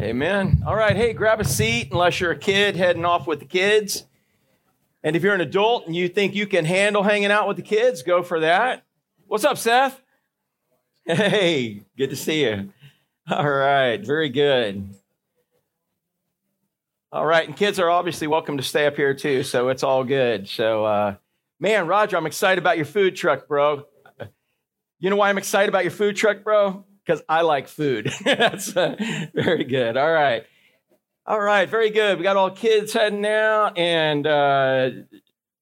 Amen. All right, hey, grab a seat unless you're a kid heading off with the kids. And if you're an adult and you think you can handle hanging out with the kids, go for that. What's up, Seth? Hey, good to see you. All right, very good. All right, and kids are obviously welcome to stay up here too, so it's all good. So, uh, man, Roger, I'm excited about your food truck, bro. You know why I'm excited about your food truck, bro? Because I like food. That's uh, very good. All right. All right, very good. We got all kids heading now, and uh,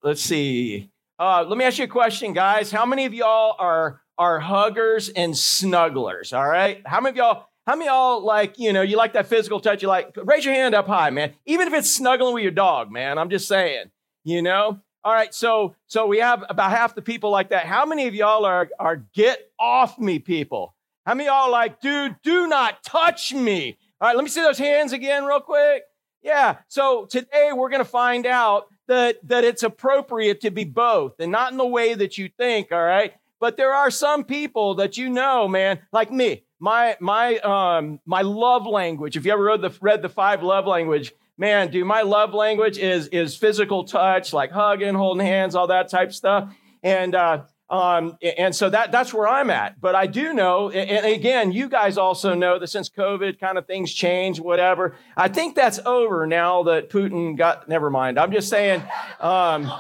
let's see. Uh, let me ask you a question, guys. How many of y'all are are huggers and snugglers? All right. How many of y'all? How many of y'all like you know you like that physical touch? You like raise your hand up high, man. Even if it's snuggling with your dog, man. I'm just saying. You know. All right. So so we have about half the people like that. How many of y'all are are get off me people? How many y'all like, dude, do not touch me? All right, let me see those hands again, real quick. Yeah, so today we're going to find out that, that it's appropriate to be both and not in the way that you think, all right? But there are some people that you know, man, like me. My my um my love language. If you ever read the read the five love language, man, dude, my love language is is physical touch, like hugging, holding hands, all that type stuff. And uh, um, and so that, that's where I'm at. But I do know, and again, you guys also know that since COVID, kind of things change, whatever. I think that's over now that Putin got, never mind. I'm just saying, um,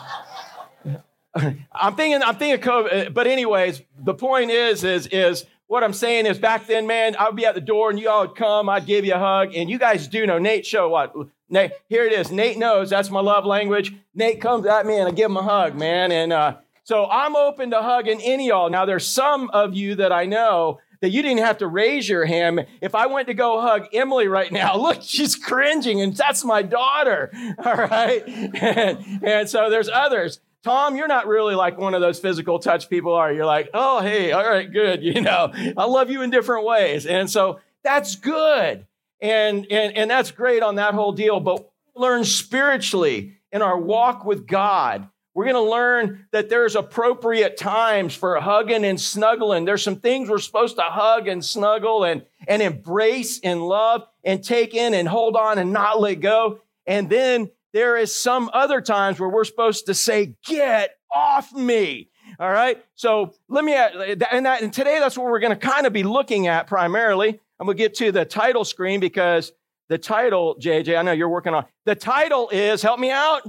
I'm thinking, I'm thinking COVID. But anyways, the point is, is, is what I'm saying is back then, man, I would be at the door and you all would come, I'd give you a hug. And you guys do know, Nate, show what? Nate, here it is. Nate knows that's my love language. Nate comes at me and I give him a hug, man. And, uh, so I'm open to hugging any y'all. Now, there's some of you that I know that you didn't have to raise your hand. If I went to go hug Emily right now, look, she's cringing, and that's my daughter. All right. And, and so there's others. Tom, you're not really like one of those physical touch people, are you? You're like, oh, hey, all right, good. You know, I love you in different ways. And so that's good. And, and, and that's great on that whole deal. But learn spiritually in our walk with God we're going to learn that there's appropriate times for hugging and snuggling. There's some things we're supposed to hug and snuggle and, and embrace and love and take in and hold on and not let go. And then there is some other times where we're supposed to say, get off me. All right. So let me, and, that, and today that's what we're going to kind of be looking at primarily. I'm going to get to the title screen because the title, JJ, I know you're working on, the title is, help me out.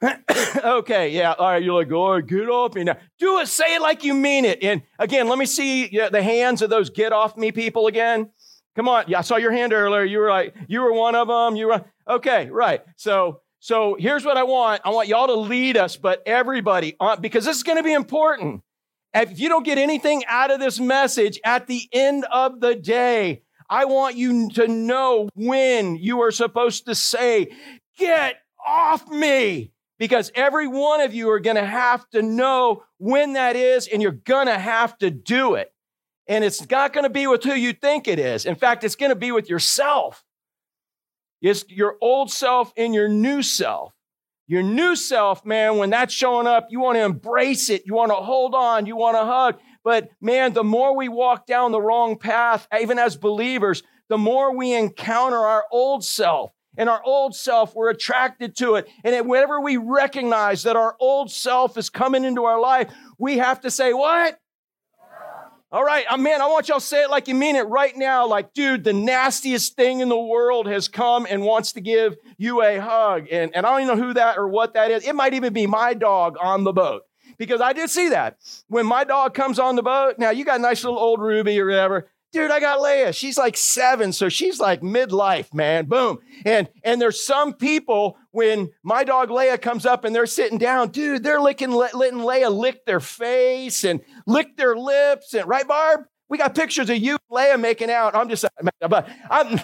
okay, yeah, all right. You're like, oh, get off me now. Do it. Say it like you mean it. And again, let me see the hands of those get off me people again. Come on. Yeah, I saw your hand earlier. You were like, you were one of them. You were okay, right. So, so here's what I want. I want y'all to lead us, but everybody, on, because this is going to be important. If you don't get anything out of this message at the end of the day, I want you to know when you are supposed to say, Get off me because every one of you are going to have to know when that is, and you're going to have to do it. And it's not going to be with who you think it is. In fact, it's going to be with yourself. It's your old self and your new self. Your new self, man, when that's showing up, you want to embrace it. You want to hold on. You want to hug. But man, the more we walk down the wrong path, even as believers, the more we encounter our old self and our old self, we're attracted to it. And whenever we recognize that our old self is coming into our life, we have to say, What? All right, uh, man, I want y'all to say it like you mean it right now. Like, dude, the nastiest thing in the world has come and wants to give you a hug. And, and I don't even know who that or what that is. It might even be my dog on the boat because I did see that. When my dog comes on the boat, now you got a nice little old Ruby or whatever. Dude, I got Leia. She's like seven, so she's like midlife, man. Boom. And and there's some people when my dog Leia comes up and they're sitting down, dude, they're licking letting Leia lick their face and lick their lips. And right, Barb? We got pictures of you, Leia, making out. I'm just, but I'm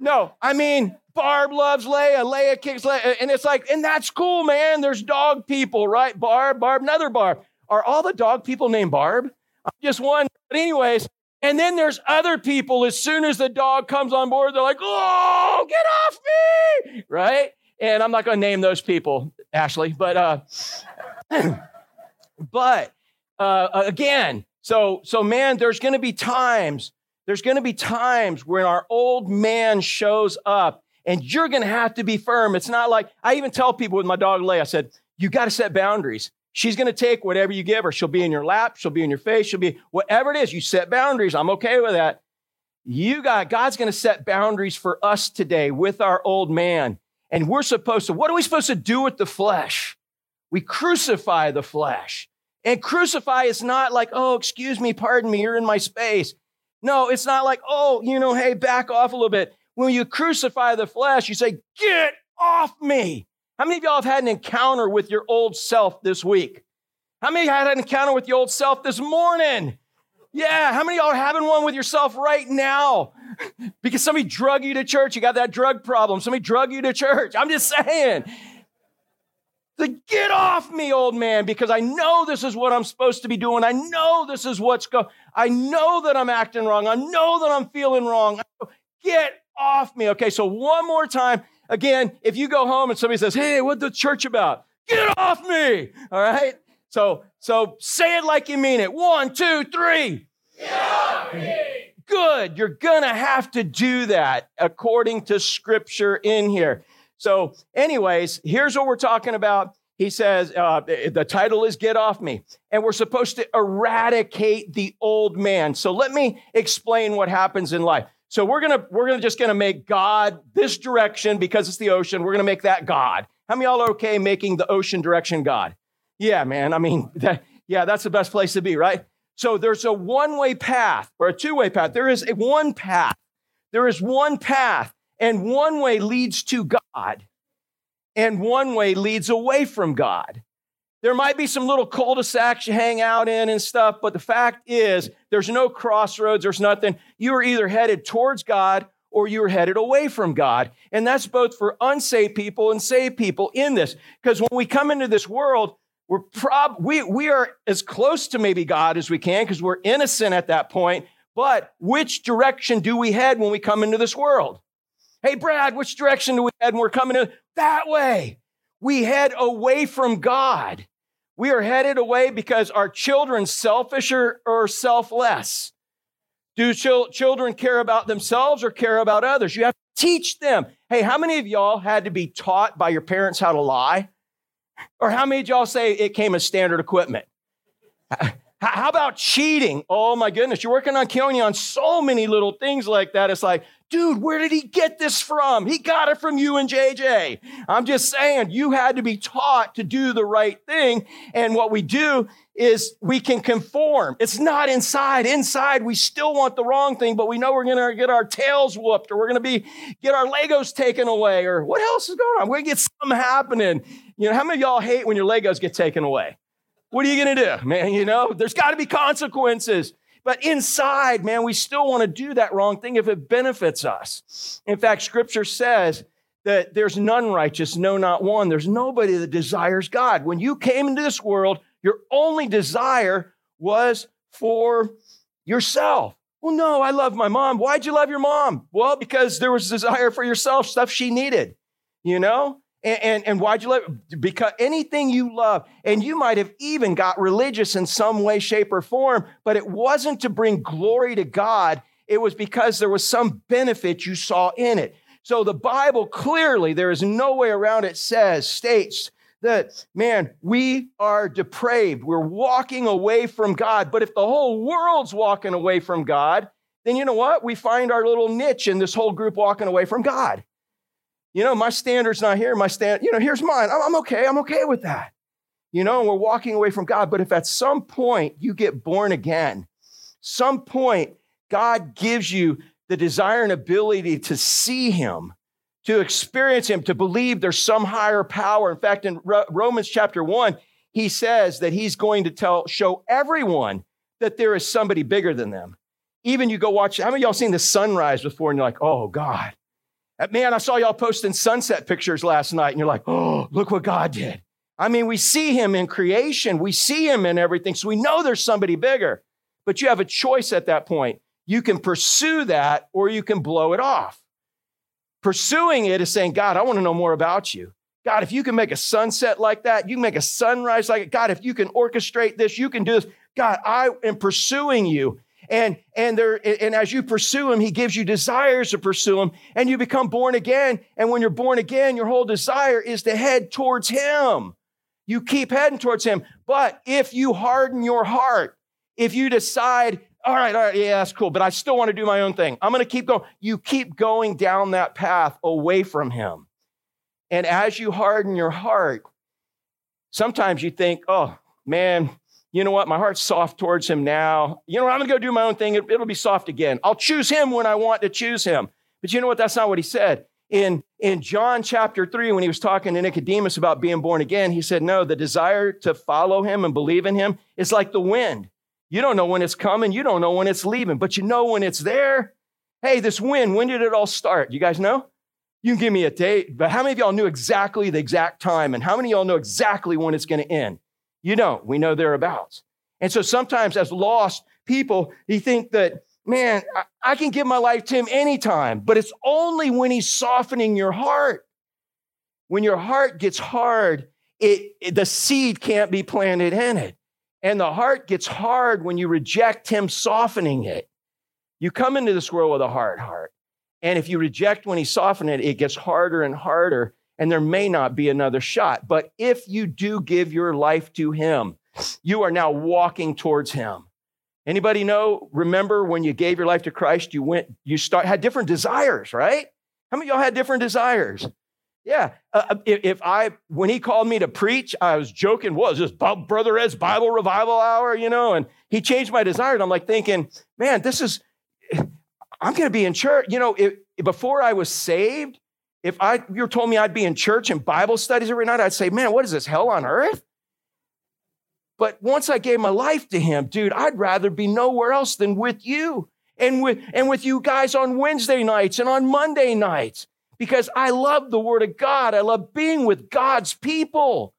no, I mean, Barb loves Leia, Leia kicks Leia, and it's like, and that's cool, man. There's dog people, right? Barb, Barb, another Barb. Are all the dog people named Barb? I'm just one. But anyways, and then there's other people, as soon as the dog comes on board, they're like, oh, get off me, right? And I'm not going to name those people, Ashley, but, uh, but uh, again, so, so man, there's going to be times There's going to be times when our old man shows up and you're going to have to be firm. It's not like I even tell people with my dog Lay, I said, you got to set boundaries. She's going to take whatever you give her. She'll be in your lap, she'll be in your face, she'll be whatever it is. You set boundaries. I'm okay with that. You got God's going to set boundaries for us today with our old man. And we're supposed to, what are we supposed to do with the flesh? We crucify the flesh. And crucify is not like, oh, excuse me, pardon me, you're in my space. No, it's not like, oh, you know, hey, back off a little bit. When you crucify the flesh, you say, get off me. How many of y'all have had an encounter with your old self this week? How many had an encounter with your old self this morning? Yeah, how many y'all are having one with yourself right now? because somebody drug you to church, you got that drug problem. Somebody drug you to church. I'm just saying. The get off me, old man, because I know this is what I'm supposed to be doing. I know this is what's going. I know that I'm acting wrong. I know that I'm feeling wrong. Get off me. Okay, so one more time. Again, if you go home and somebody says, "Hey, what the church about?" Get off me. All right. So, so say it like you mean it. One, two, three. Get off me. Good. You're gonna have to do that according to Scripture in here. So, anyways, here's what we're talking about. He says, uh, the title is Get Off Me. And we're supposed to eradicate the old man. So let me explain what happens in life. So we're gonna, we're gonna just gonna make God this direction because it's the ocean. We're gonna make that God. How many y'all are okay making the ocean direction God? Yeah, man. I mean, that, yeah, that's the best place to be, right? So there's a one-way path or a two-way path. There is a one path. There is one path and one way leads to God, and one way leads away from God. There might be some little cul de sacs you hang out in and stuff, but the fact is, there's no crossroads, there's nothing. You are either headed towards God or you're headed away from God. And that's both for unsaved people and saved people in this. Because when we come into this world, we're prob we, we are as close to maybe God as we can because we're innocent at that point. But which direction do we head when we come into this world? Hey, Brad, which direction do we head? And we're coming in that way. We head away from God. We are headed away because our children selfish or, selfless. Do ch- children care about themselves or care about others? You have to teach them. Hey, how many of y'all had to be taught by your parents how to lie? Or how many of y'all say it came as standard equipment? How about cheating? Oh my goodness, you're working on killing you on so many little things like that. It's like, dude, where did he get this from? He got it from you and JJ. I'm just saying, you had to be taught to do the right thing. And what we do is we can conform. It's not inside. Inside, we still want the wrong thing, but we know we're going to get our tails whooped or we're going to be, get our Legos taken away or what else is going on? We're going to get something happening. You know, how many of y'all hate when your Legos get taken away? What are you going to do, man? You know, there's got to be consequences. But inside, man, we still want to do that wrong thing if it benefits us. In fact, scripture says that there's none righteous, no, not one. There's nobody that desires God. When you came into this world, your only desire was for yourself. Well, no, I love my mom. Why'd you love your mom? Well, because there was desire for yourself, stuff she needed, you know? And, and, and, why'd you love it? Because anything you love, and you might have even got religious in some way, shape, or form, but it wasn't to bring glory to God. It was because there was some benefit you saw in it. So the Bible clearly, there is no way around it, says, states that, man, we are depraved. We're walking away from God. But if the whole world's walking away from God, then you know what? We find our little niche in this whole group walking away from God. You know, my standard's not here. My stand, you know, here's mine. I'm, I'm okay. I'm okay with that. You know, and we're walking away from God. But if at some point you get born again, some point God gives you the desire and ability to see Him, to experience Him, to believe there's some higher power. In fact, in Romans chapter one, He says that He's going to tell, show everyone that there is somebody bigger than them. Even you go watch, how many y'all seen the sunrise before and you're like, oh God, Man, I saw y'all posting sunset pictures last night, and you're like, oh, look what God did. I mean, we see him in creation, we see him in everything, so we know there's somebody bigger. But you have a choice at that point. You can pursue that or you can blow it off. Pursuing it is saying, God, I want to know more about you. God, if you can make a sunset like that, you can make a sunrise like it. God, if you can orchestrate this, you can do this. God, I am pursuing you. And, and there, and as you pursue him, he gives you desires to pursue him and you become born again. And when you're born again, your whole desire is to head towards him. You keep heading towards him. But if you harden your heart, if you decide, all right, all right, yeah, that's cool, but I still want to do my own thing. I'm going to keep going. You keep going down that path away from him. And as you harden your heart, sometimes you think, oh, man, you know what? My heart's soft towards him now. You know what? I'm going to go do my own thing. It, will be soft again. I'll choose him when I want to choose him. But you know what? That's not what he said. In, in John chapter 3, when he was talking to Nicodemus about being born again, he said, No, the desire to follow him and believe in him is like the wind. You don't know when it's coming, you don't know when it's leaving, but you know when it's there. Hey, this wind, when did it all start? You guys know? You can give me a date, but how many of y'all knew exactly the exact time? And how many of y'all know exactly when it's going to end? You don't. We know thereabouts. And so sometimes, as lost people, you think that, man, I, can give my life to him anytime, but it's only when he's softening your heart. When your heart gets hard, it, it, the seed can't be planted in it. And the heart gets hard when you reject him softening it. You come into this world with a hard heart. And if you reject when he softening it, it gets harder and harder and there may not be another shot. But if you do give your life to Him, you are now walking towards Him. Anybody know? Remember when you gave your life to Christ, you went, you start had different desires, right? How many of y'all had different desires? Yeah. Uh, uh if, if, I, when he called me to preach, I was joking, what is this Brother Ed's Bible Revival Hour, you know? And he changed my desires. I'm like thinking, man, this is, I'm going to be in church. You know, it, before I was saved, if I you told me I'd be in church and Bible studies every night, I'd say, man, what is this, hell on earth? But once I gave my life to him, dude, I'd rather be nowhere else than with you and with, and with you guys on Wednesday nights and on Monday nights because I love the Word of God. I love being with God's people.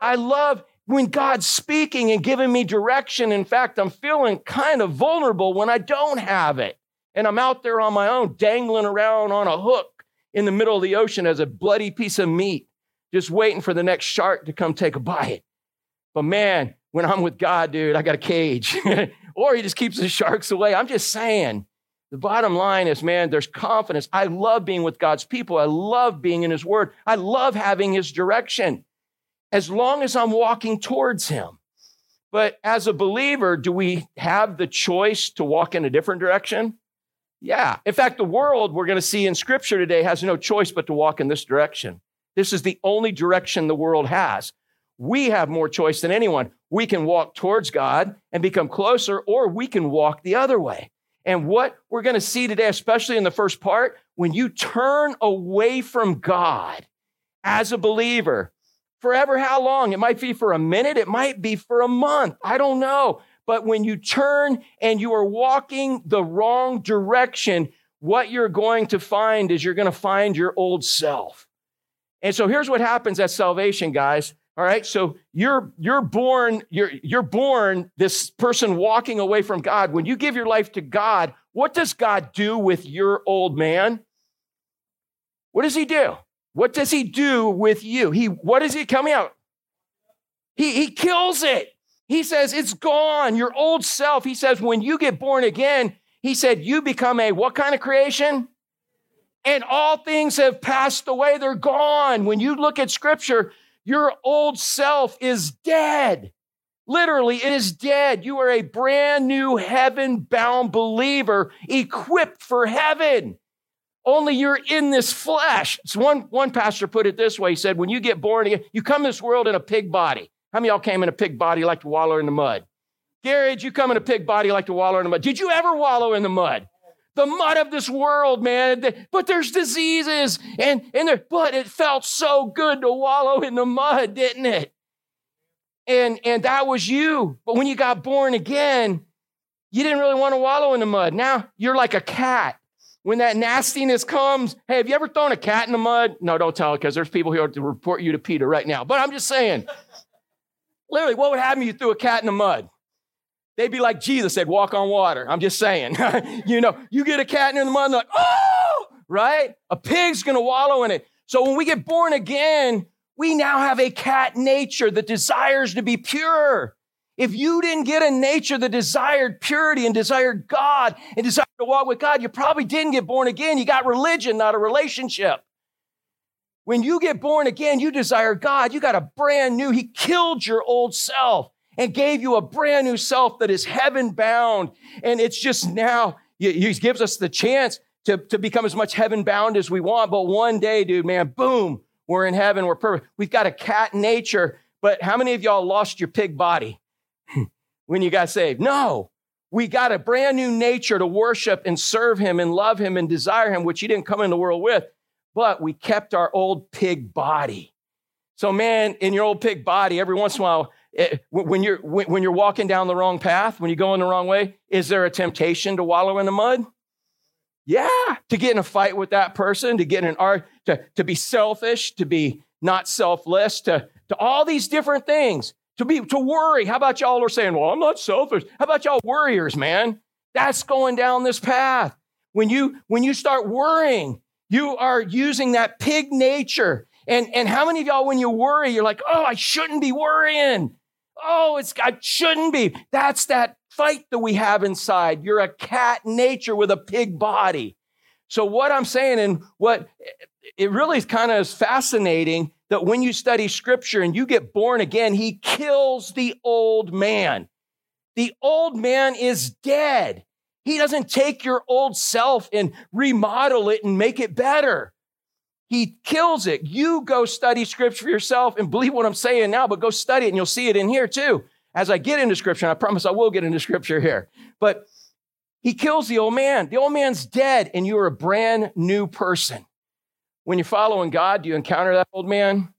I love when God's speaking and giving me direction. In fact, I'm feeling kind of vulnerable when I don't have it. And I'm out there on my own, dangling around on a hook in the middle of the ocean as a bloody piece of meat, just waiting for the next shark to come take a bite. But man, when I'm with God, dude, I got a cage. or he just keeps the sharks away. I'm just saying. The bottom line is, man, there's confidence. I love being with God's people. I love being in his word. I love having his direction as long as I'm walking towards him. But as a believer, do we have the choice to walk in a different direction? Yeah. In fact, the world we're going to see in scripture today has no choice but to walk in this direction. This is the only direction the world has. We have more choice than anyone. We can walk towards God and become closer, or we can walk the other way. And what we're going to see today, especially in the first part, when you turn away from God as a believer, forever how long? It might be for a minute, it might be for a month. I don't know. But when you turn and you are walking the wrong direction, what you're going to find is you're going to find your old self. And so here's what happens at salvation, guys. All right. So you're you're born, you're you're born this person walking away from God. When you give your life to God, what does God do with your old man? What does he do? What does he do with you? He what is he coming out? He he kills it. He says it's gone, your old self. He says when you get born again, he said you become a what kind of creation? And all things have passed away, they're gone. When you look at scripture, your old self is dead. Literally, it is dead. You are a brand new heaven bound believer equipped for heaven. Only you're in this flesh. So one, one pastor put it this way He said, When you get born again, you come to this world in a pig body. How many y'all came in a pig body like to wallow in the mud? Gary, did you come in a pig body like to wallow in the mud? Did you ever wallow in the mud? The mud of this world, man. But there's diseases and, and there, but it felt so good to wallow in the mud, didn't it? And, and that was you. But when you got born again, you didn't really want to wallow in the mud. Now you're like a cat. When that nastiness comes, hey, have you ever thrown a cat in the mud? No, don't tell it because there's people here to report you to PETA right now. But I'm just saying, Literally, what would happen if you threw a cat in the mud? They'd be like Jesus said, walk on water. I'm just saying. you know, you get a cat in the mud, like, oh, right? A pig's gonna wallow in it. So when we get born again, we now have a cat nature that desires to be pure. If you didn't get a nature that desired purity and desired God and desired to walk with God, you probably didn't get born again. You got religion, not a relationship. When you get born again, you desire God. You got a brand new, He killed your old self and gave you a brand new self that is heaven bound. And it's just now, He gives us the chance to, to become as much heaven bound as we want. But one day, dude, man, boom, we're in heaven. We're perfect. We've got a cat nature. But how many of y'all lost your pig body when you got saved? No. We got a brand new nature to worship and serve Him and love Him and desire Him, which you didn't come in the world with but we kept our old pig body. So, man, in your old pig body, every once in a while, it, eh, when you're when you're walking down the wrong path, when you're going the wrong way, is there a temptation to wallow in the mud? Yeah, to get in a fight with that person, to get in an art, to, to be selfish, to be not selfless, to, to all these different things, to be to worry. How about y'all are saying, well, I'm not selfish. How about y'all worriers, man? That's going down this path. When you when you start worrying, you are using that pig nature. And, and how many of y'all, when you worry, you're like, oh, I shouldn't be worrying. Oh, it's I shouldn't be. That's that fight that we have inside. You're a cat nature with a pig body. So what I'm saying and what it really is kind of is fascinating that when you study scripture and you get born again, he kills the old man. The old man is dead. He doesn't take your old self and remodel it and make it better. He kills it. You go study scripture for yourself and believe what I'm saying now, but go study it and you'll see it in here too. As I get into scripture, I promise I will get into scripture here. But he kills the old man. The old man's dead and you're a brand new person. When you're following God, do you encounter that old man?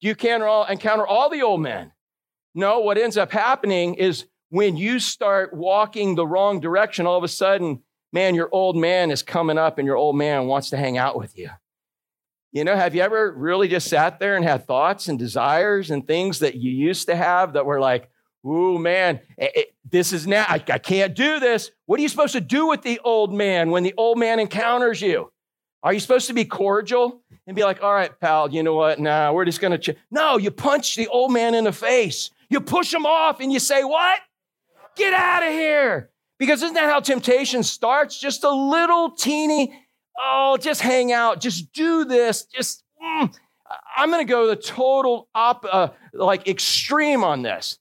Do you encounter all the old men? No, what ends up happening is when you start walking the wrong direction, all of a sudden, man, your old man is coming up and your old man wants to hang out with you. You know, have you ever really just sat there and had thoughts and desires and things that you used to have that were like, ooh, man, it, eh, it, eh, this is now, I, I can't do this. What are you supposed to do with the old man when the old man encounters you? Are you supposed to be cordial and be like, all right, pal, you know what? Nah, we're just going to. Ch-. No, you punch the old man in the face. You push him off and you say, what? Get out of here. Because isn't that how temptation starts? Just a little teeny, oh, just hang out, just do this, just, mm. I'm going to go the total op, uh, like extreme on this.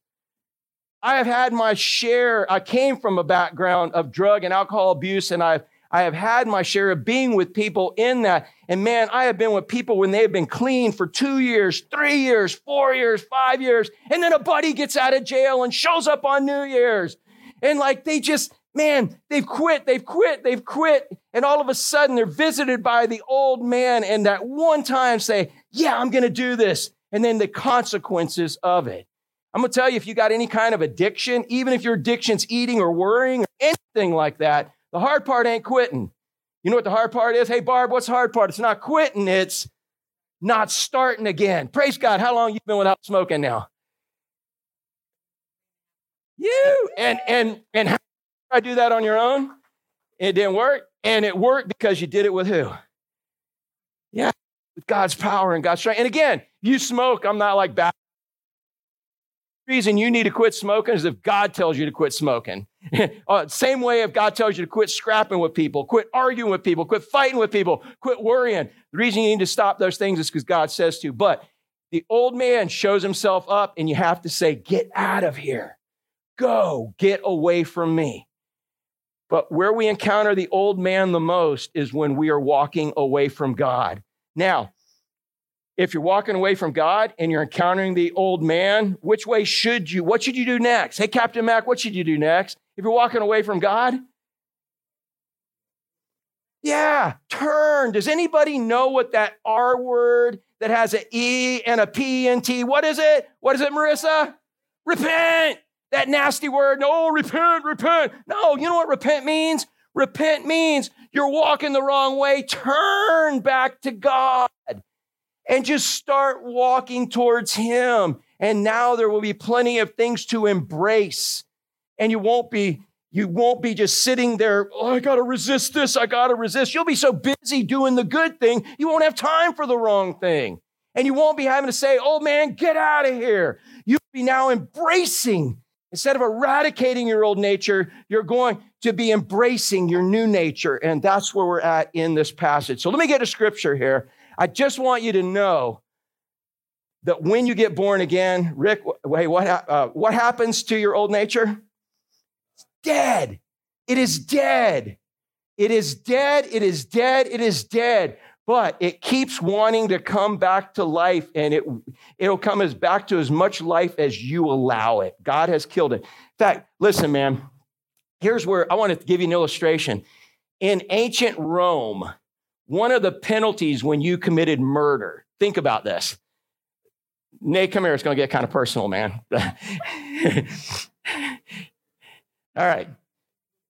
I have had my share, I came from a background of drug and alcohol abuse, and I've I have had my share of being with people in that. And man, I have been with people when they've been clean for two years, three years, four years, five years. And then a buddy gets out of jail and shows up on New Year's. And like they just, man, they've quit, they've quit, they've quit. And all of a sudden they're visited by the old man and that one time say, yeah, I'm going to do this. And then the consequences of it. I'm going to tell you, if you got any kind of addiction, even if your addiction's eating or worrying or anything like that, the hard part ain't quitting. You know what the hard part is? Hey, Barb, what's the hard part? It's not quitting, it's not starting again. Praise God. How long you been without smoking now? You and and and how I do that on your own? It didn't work. And it worked because you did it with who? Yeah, with God's power and God's strength. And again, you smoke, I'm not like bad reason you need to quit smoking is if God tells you to quit smoking. uh, same way if God tells you to quit scrapping with people, quit arguing with people, quit fighting with people, quit worrying. The reason you need to stop those things is because God says to. But the old man shows himself up, and you have to say, Get out of here. Go, get away from me. But where we encounter the old man the most is when we are walking away from God. Now, if you're walking away from God and you're encountering the old man, which way should you? What should you do next? Hey, Captain Mac, what should you do next? If you're walking away from God, yeah, turn. Does anybody know what that R word that has an E and a P and T? What is it? What is it, Marissa? Repent. That nasty word. No, repent, repent. No, you know what repent means? Repent means you're walking the wrong way. Turn back to God and just start walking towards Him. And now there will be plenty of things to embrace. And you won't be you won't be just sitting there, oh, I got to resist this, I got to resist. You'll be so busy doing the good thing, you won't have time for the wrong thing. And you won't be having to say, oh man, get out of here. You'll be now embracing Instead of eradicating your old nature, you're going to be embracing your new nature. And that's where we're at in this passage. So let me get a scripture here. I just want you to know that when you get born again, Rick, wait, what, uh, what happens to your old nature? It's dead. It is dead. It is dead. It is dead. It is dead. But it keeps wanting to come back to life, and it, it'll come as back to as much life as you allow it. God has killed it. In fact, listen, man, here's where I want to give you an illustration. In ancient Rome, one of the penalties when you committed murder, think about this Nate, come here. It's going to get kind of personal, man. All right.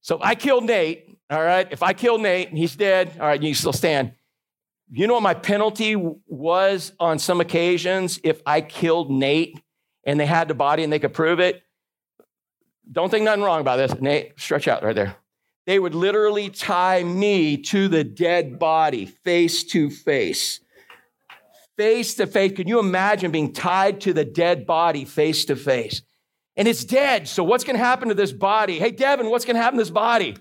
So I killed Nate. All right. If I kill Nate and he's dead, all right, you still stand. You know what my penalty was on some occasions if I killed Nate and they had the body and they could prove it? Don't think nothing wrong about this. Nate, stretch out right there. They would literally tie me to the dead body face to face face to face. Can you imagine being tied to the dead body face to face? And it's dead. So what's going to happen to this body? Hey, Devin, what's going to happen to this body?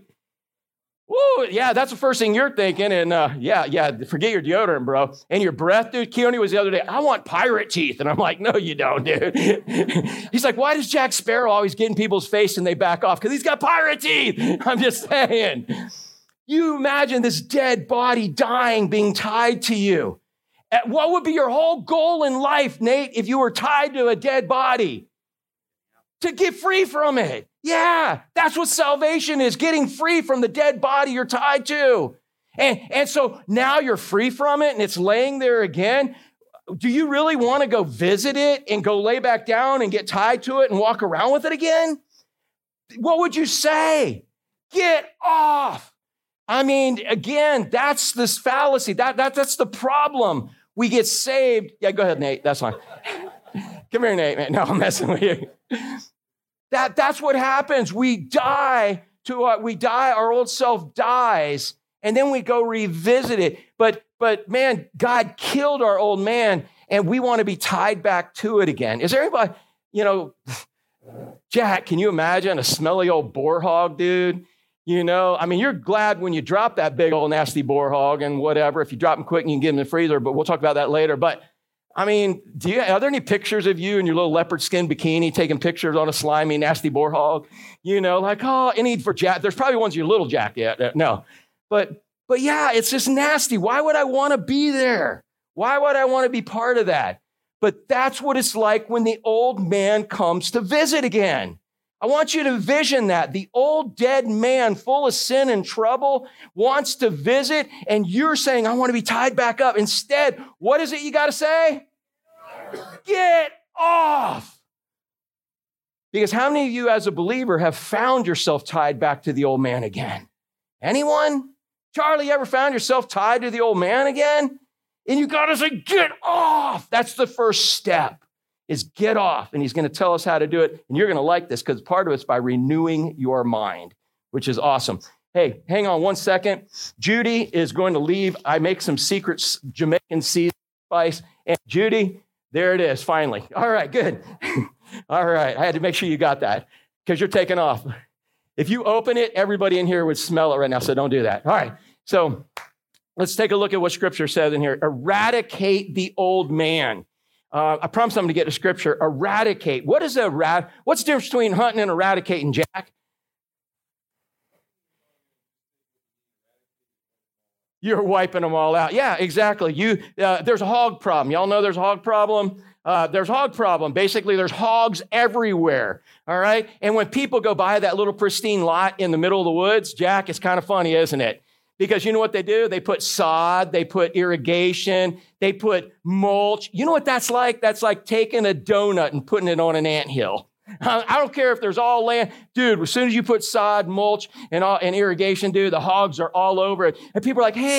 Woo, yeah, that's the first thing you're thinking. And uh, yeah, yeah, forget your deodorant, bro. And your breath, dude. Keone was the other day, I want pirate teeth. And I'm like, no, you don't, dude. he's like, why does Jack Sparrow always get in people's face and they back off? Because he's got pirate teeth. I'm just saying. You imagine this dead body dying, being tied to you. What would be your whole goal in life, Nate, if you were tied to a dead body? To get free from it. Yeah, that's what salvation is getting free from the dead body you're tied to. And, and so now you're free from it and it's laying there again. Do you really want to go visit it and go lay back down and get tied to it and walk around with it again? What would you say? Get off. I mean, again, that's this fallacy. That, that, that's the problem we get saved. Yeah, go ahead, Nate. That's fine. Come here, Nate, man. No, I'm messing with you. That, that's what happens. We die to uh, we die, our old self dies, and then we go revisit it. But but man, God killed our old man, and we want to be tied back to it again. Is there anybody, you know, Jack, can you imagine a smelly old boar hog, dude? You know, I mean, you're glad when you drop that big old nasty boar hog and whatever. If you drop them quick, and you can get them in the freezer, but we'll talk about that later. But I mean, do you, are there any pictures of you in your little leopard skin bikini taking pictures on a slimy, nasty boar hog? You know, like, oh, any for Jack. There's probably ones your little Jack yet. Uh, no. But, but yeah, it's just nasty. Why would I want to be there? Why would I want to be part of that? But that's what it's like when the old man comes to visit again. I want you to vision that. The old dead man, full of sin and trouble, wants to visit, and you're saying, I want to be tied back up. Instead, what is it you got to say? Get off. Because how many of you, as a believer, have found yourself tied back to the old man again? Anyone? Charlie, ever found yourself tied to the old man again? And you got to say, Get off. That's the first step is get off. And he's going to tell us how to do it. And you're going to like this because part of it's by renewing your mind, which is awesome. Hey, hang on one second. Judy is going to leave. I make some secret Jamaican seasoning spice. And Judy, there it is, finally. All right, good. All right, I had to make sure you got that because you're taking off. If you open it, everybody in here would smell it right now, so don't do that. All right, so let's take a look at what scripture says in here. Eradicate the old man. Uh, I'm going to get to scripture. Eradicate. What is a rat? What's the difference between hunting and eradicating, Jack? You're wiping them all out. Yeah, exactly. You uh, there's a hog problem. Y'all know there's a hog problem. Uh, there's hog problem. Basically, there's hogs everywhere. All right. And when people go by that little pristine lot in the middle of the woods, Jack, it's kind of funny, isn't it? Because you know what they do? They put sod, they put irrigation, they put mulch. You know what that's like? That's like taking a donut and putting it on an ant hill. I don't care if there's all land. Dude, as soon as you put sod, mulch, and, all, and irrigation, dude, the hogs are all over it. And people are like, hey,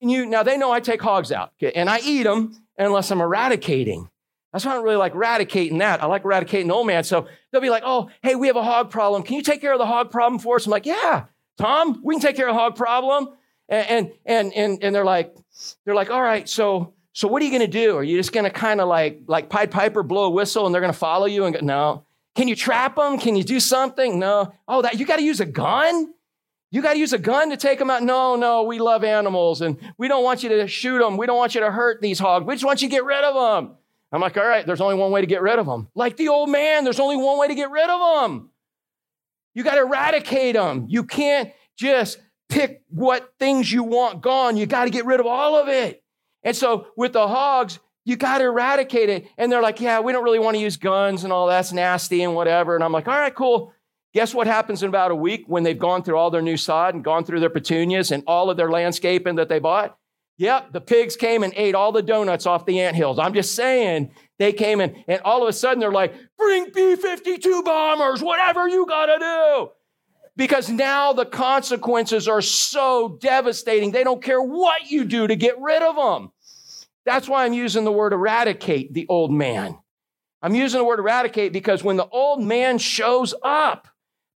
can you? Now they know I take hogs out, okay, and I eat them unless I'm eradicating. That's why I don't really like eradicating that. I like eradicating the old man. So they'll be like, oh, hey, we have a hog problem. Can you take care of the hog problem for us? I'm like, yeah. Tom, we can take care of hog problem. And, and, and, and they're like, they're like, all right, so, so what are you going to do? Are you just going to kind of like, like Pied Piper blow a whistle and they're going to follow you and go, no. Can you trap them? Can you do something? No. Oh, that you got to use a gun? You got to use a gun to take them out? No, no, we love animals and we don't want you to shoot them. We don't want you to hurt these hogs. We just want you to get rid of them. I'm like, all right, there's only one way to get rid of them. Like the old man, there's only one way to get rid of them. You got to eradicate them. You can't just pick what things you want gone. You got to get rid of all of it. And so with the hogs, you got to eradicate it. And they're like, yeah, we don't really want to use guns and all that's nasty and whatever. And I'm like, all right, cool. Guess what happens in about a week when they've gone through all their new sod and gone through their petunias and all of their landscaping that they bought? Yep, the pigs came and ate all the donuts off the ant hills. I'm just saying, they came in and all of a sudden they're like, bring B 52 bombers, whatever you got to do because now the consequences are so devastating. They don't care what you do to get rid of them. That's why I'm using the word eradicate the old man. I'm using the word eradicate because when the old man shows up,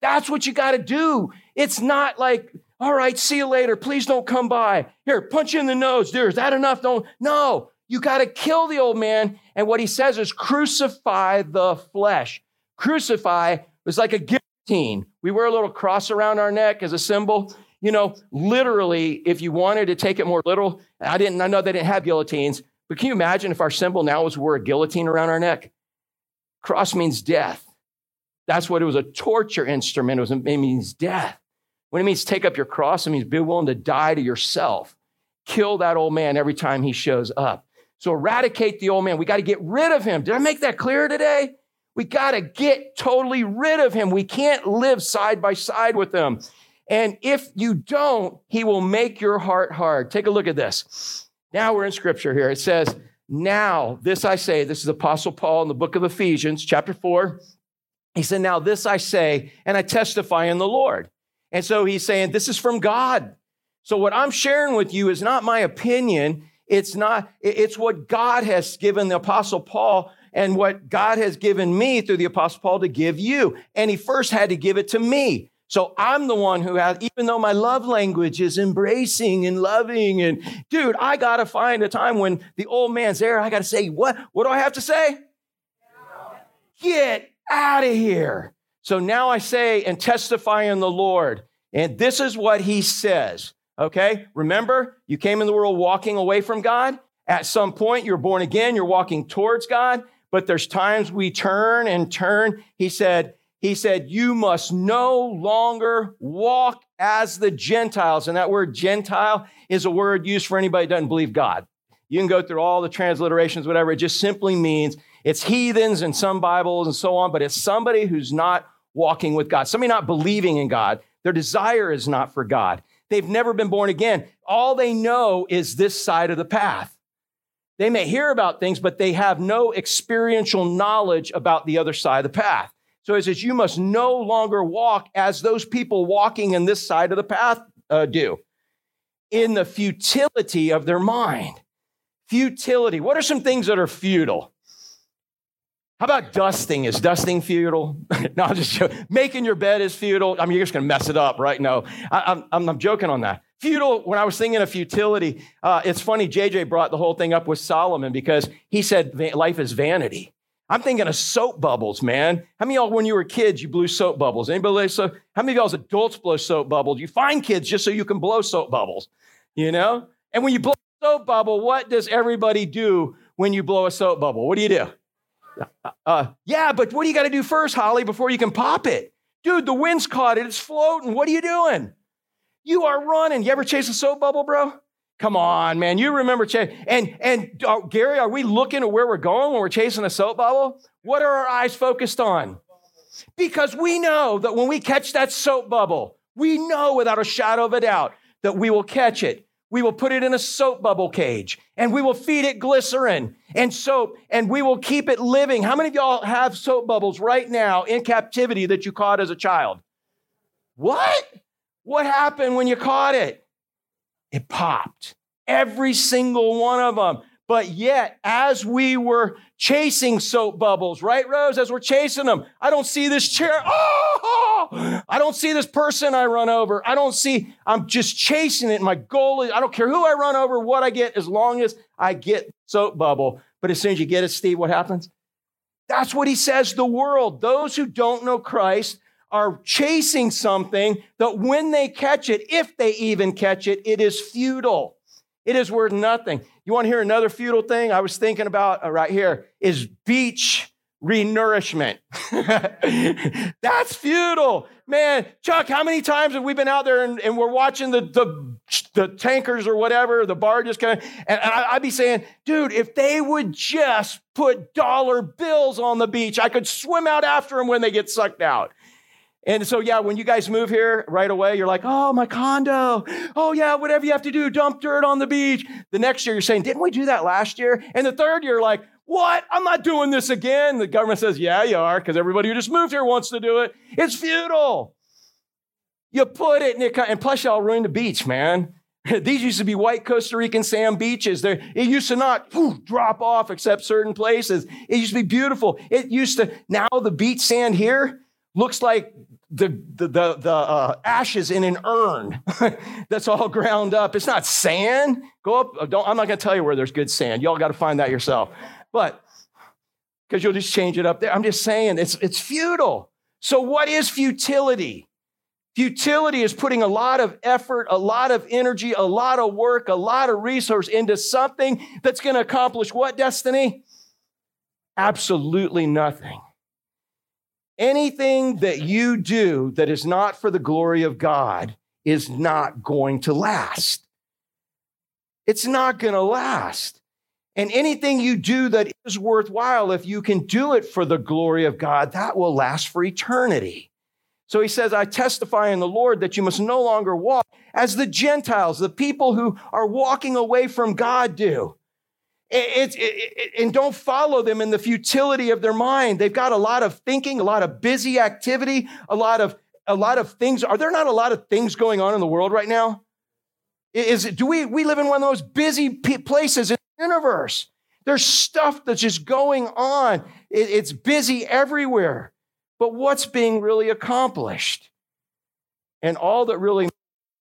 that's what you got to do. It's not like, all right, see you later. Please don't come by. Here, punch you in the nose. There, is that enough? Don't. No, you got to kill the old man. And what he says is crucify the flesh. Crucify was like a guillotine. We wear a little cross around our neck as a symbol. You know, literally, if you wanted to take it more literal, I didn't, I know they didn't have guillotines, but can you imagine if our symbol now was wear a guillotine around our neck? Cross means death. That's what it was a torture instrument. It, was, it means death. When it means take up your cross, it means be willing to die to yourself. Kill that old man every time he shows up. So eradicate the old man. We got to get rid of him. Did I make that clear today? We got to get totally rid of him. We can't live side by side with him. And if you don't, he will make your heart hard. Take a look at this. Now we're in scripture here. It says, Now, this I say, this is Apostle Paul in the book of Ephesians, chapter 4. He said, Now this I say, and I testify in the Lord. And so he's saying, This is from God. So what I'm sharing with you is not my opinion. It's not, it's what God has given the Apostle Paul and what God has given me through the Apostle Paul to give you. And he first had to give it to me. So I'm the one who has, even though my love language is embracing and loving, and dude, I gotta find a time when the old man's there. I gotta say, what? What do I have to say? Get out of here. So now I say and testify in the Lord. And this is what he says. Okay? Remember, you came in the world walking away from God. At some point, you're born again, you're walking towards God, but there's times we turn and turn. He said, he said, You must no longer walk as the Gentiles. And that word Gentile is a word used for anybody who doesn't believe God. You can go through all the transliterations, whatever. It just simply means it's heathens in some Bibles and so on, but it's somebody who's not walking with God, somebody not believing in God. Their desire is not for God. They've never been born again. All they know is this side of the path. They may hear about things, but they have no experiential knowledge about the other side of the path. So he says, You must no longer walk as those people walking in this side of the path uh, do, in the futility of their mind. Futility. What are some things that are futile? How about dusting? Is dusting futile? no, I'm just joking. Making your bed is futile. I mean, you're just going to mess it up, right? No, I, am I'm joking on that. Futile, when I was thinking of futility, uh, it's funny, JJ brought the whole thing up with Solomon because he said life is vanity. I'm thinking of soap bubbles, man. How many of y'all, when you were kids, you blew soap bubbles? Anybody? So, how many of y'all, as adults, blow soap bubbles? You find kids just so you can blow soap bubbles, you know? And when you blow a soap bubble, what does everybody do when you blow a soap bubble? What do you do? Uh, uh yeah, but what do you got to do first, Holly, before you can pop it? Dude, the wind's caught it. It's floating. What are you doing? You are running. You ever chase a soap bubble, bro? Come on, man. You remember chasing. And, and uh, Gary, are we looking at where we're going when we're chasing a soap bubble? What are our eyes focused on? Because we know that when we catch that soap bubble, we know without a shadow of a doubt that we will catch it we will put it in a soap bubble cage and we will feed it glycerin and soap and we will keep it living. How many of y'all have soap bubbles right now in captivity that you caught as a child? What? What happened when you caught it? It popped. Every single one of them. But yet, as we were chasing soap bubbles, right, Rose? As we're chasing them, I don't see this chair. Oh, I don't see this person I run over. I don't see, I'm just chasing it. My goal is, I don't care who I run over, what I get, as long as I get soap bubble. But as soon as you get it, Steve, what happens? That's what he says the world, those who don't know Christ, are chasing something that when they catch it, if they even catch it, it is futile. It is worth nothing. You want to hear another futile thing? I was thinking about uh, right here is beach renourishment. That's futile. Man, Chuck, how many times have we been out there and, and we're watching the, the, the, tankers or whatever, the barges kind of, and I, I'd be saying, dude, if they would just put dollar bills on the beach, I could swim out after them when they get sucked out. And so, yeah, when you guys move here right away, you're like, oh, my condo. Oh, yeah, whatever you have to do, dump dirt on the beach. The next year, you're saying, didn't we do that last year? And the third year, like, what? I'm not doing this again. The government says, yeah, you are, because everybody who just moved here wants to do it. It's futile. You put it, it and plus, y'all ruined the beach, man. These used to be white Costa Rican sand beaches. They're, it used to not whew, drop off except certain places. It used to be beautiful. It used to, now the beach sand here looks like the, the, the, the uh, ashes in an urn that's all ground up. It's not sand. Go up. Uh, don't, I'm not going to tell you where there's good sand. Y'all got to find that yourself. But because you'll just change it up there. I'm just saying it's, it's futile. So, what is futility? Futility is putting a lot of effort, a lot of energy, a lot of work, a lot of resource into something that's going to accomplish what destiny? Absolutely nothing. Anything that you do that is not for the glory of God is not going to last. It's not going to last. And anything you do that is worthwhile, if you can do it for the glory of God, that will last for eternity. So he says, I testify in the Lord that you must no longer walk as the Gentiles, the people who are walking away from God do. It, it, it, and don't follow them in the futility of their mind. They've got a lot of thinking, a lot of busy activity, a lot of a lot of things. Are there not a lot of things going on in the world right now? Is it, do we we live in one of the most busy places in the universe? There's stuff that's just going on. it's busy everywhere. But what's being really accomplished? And all that really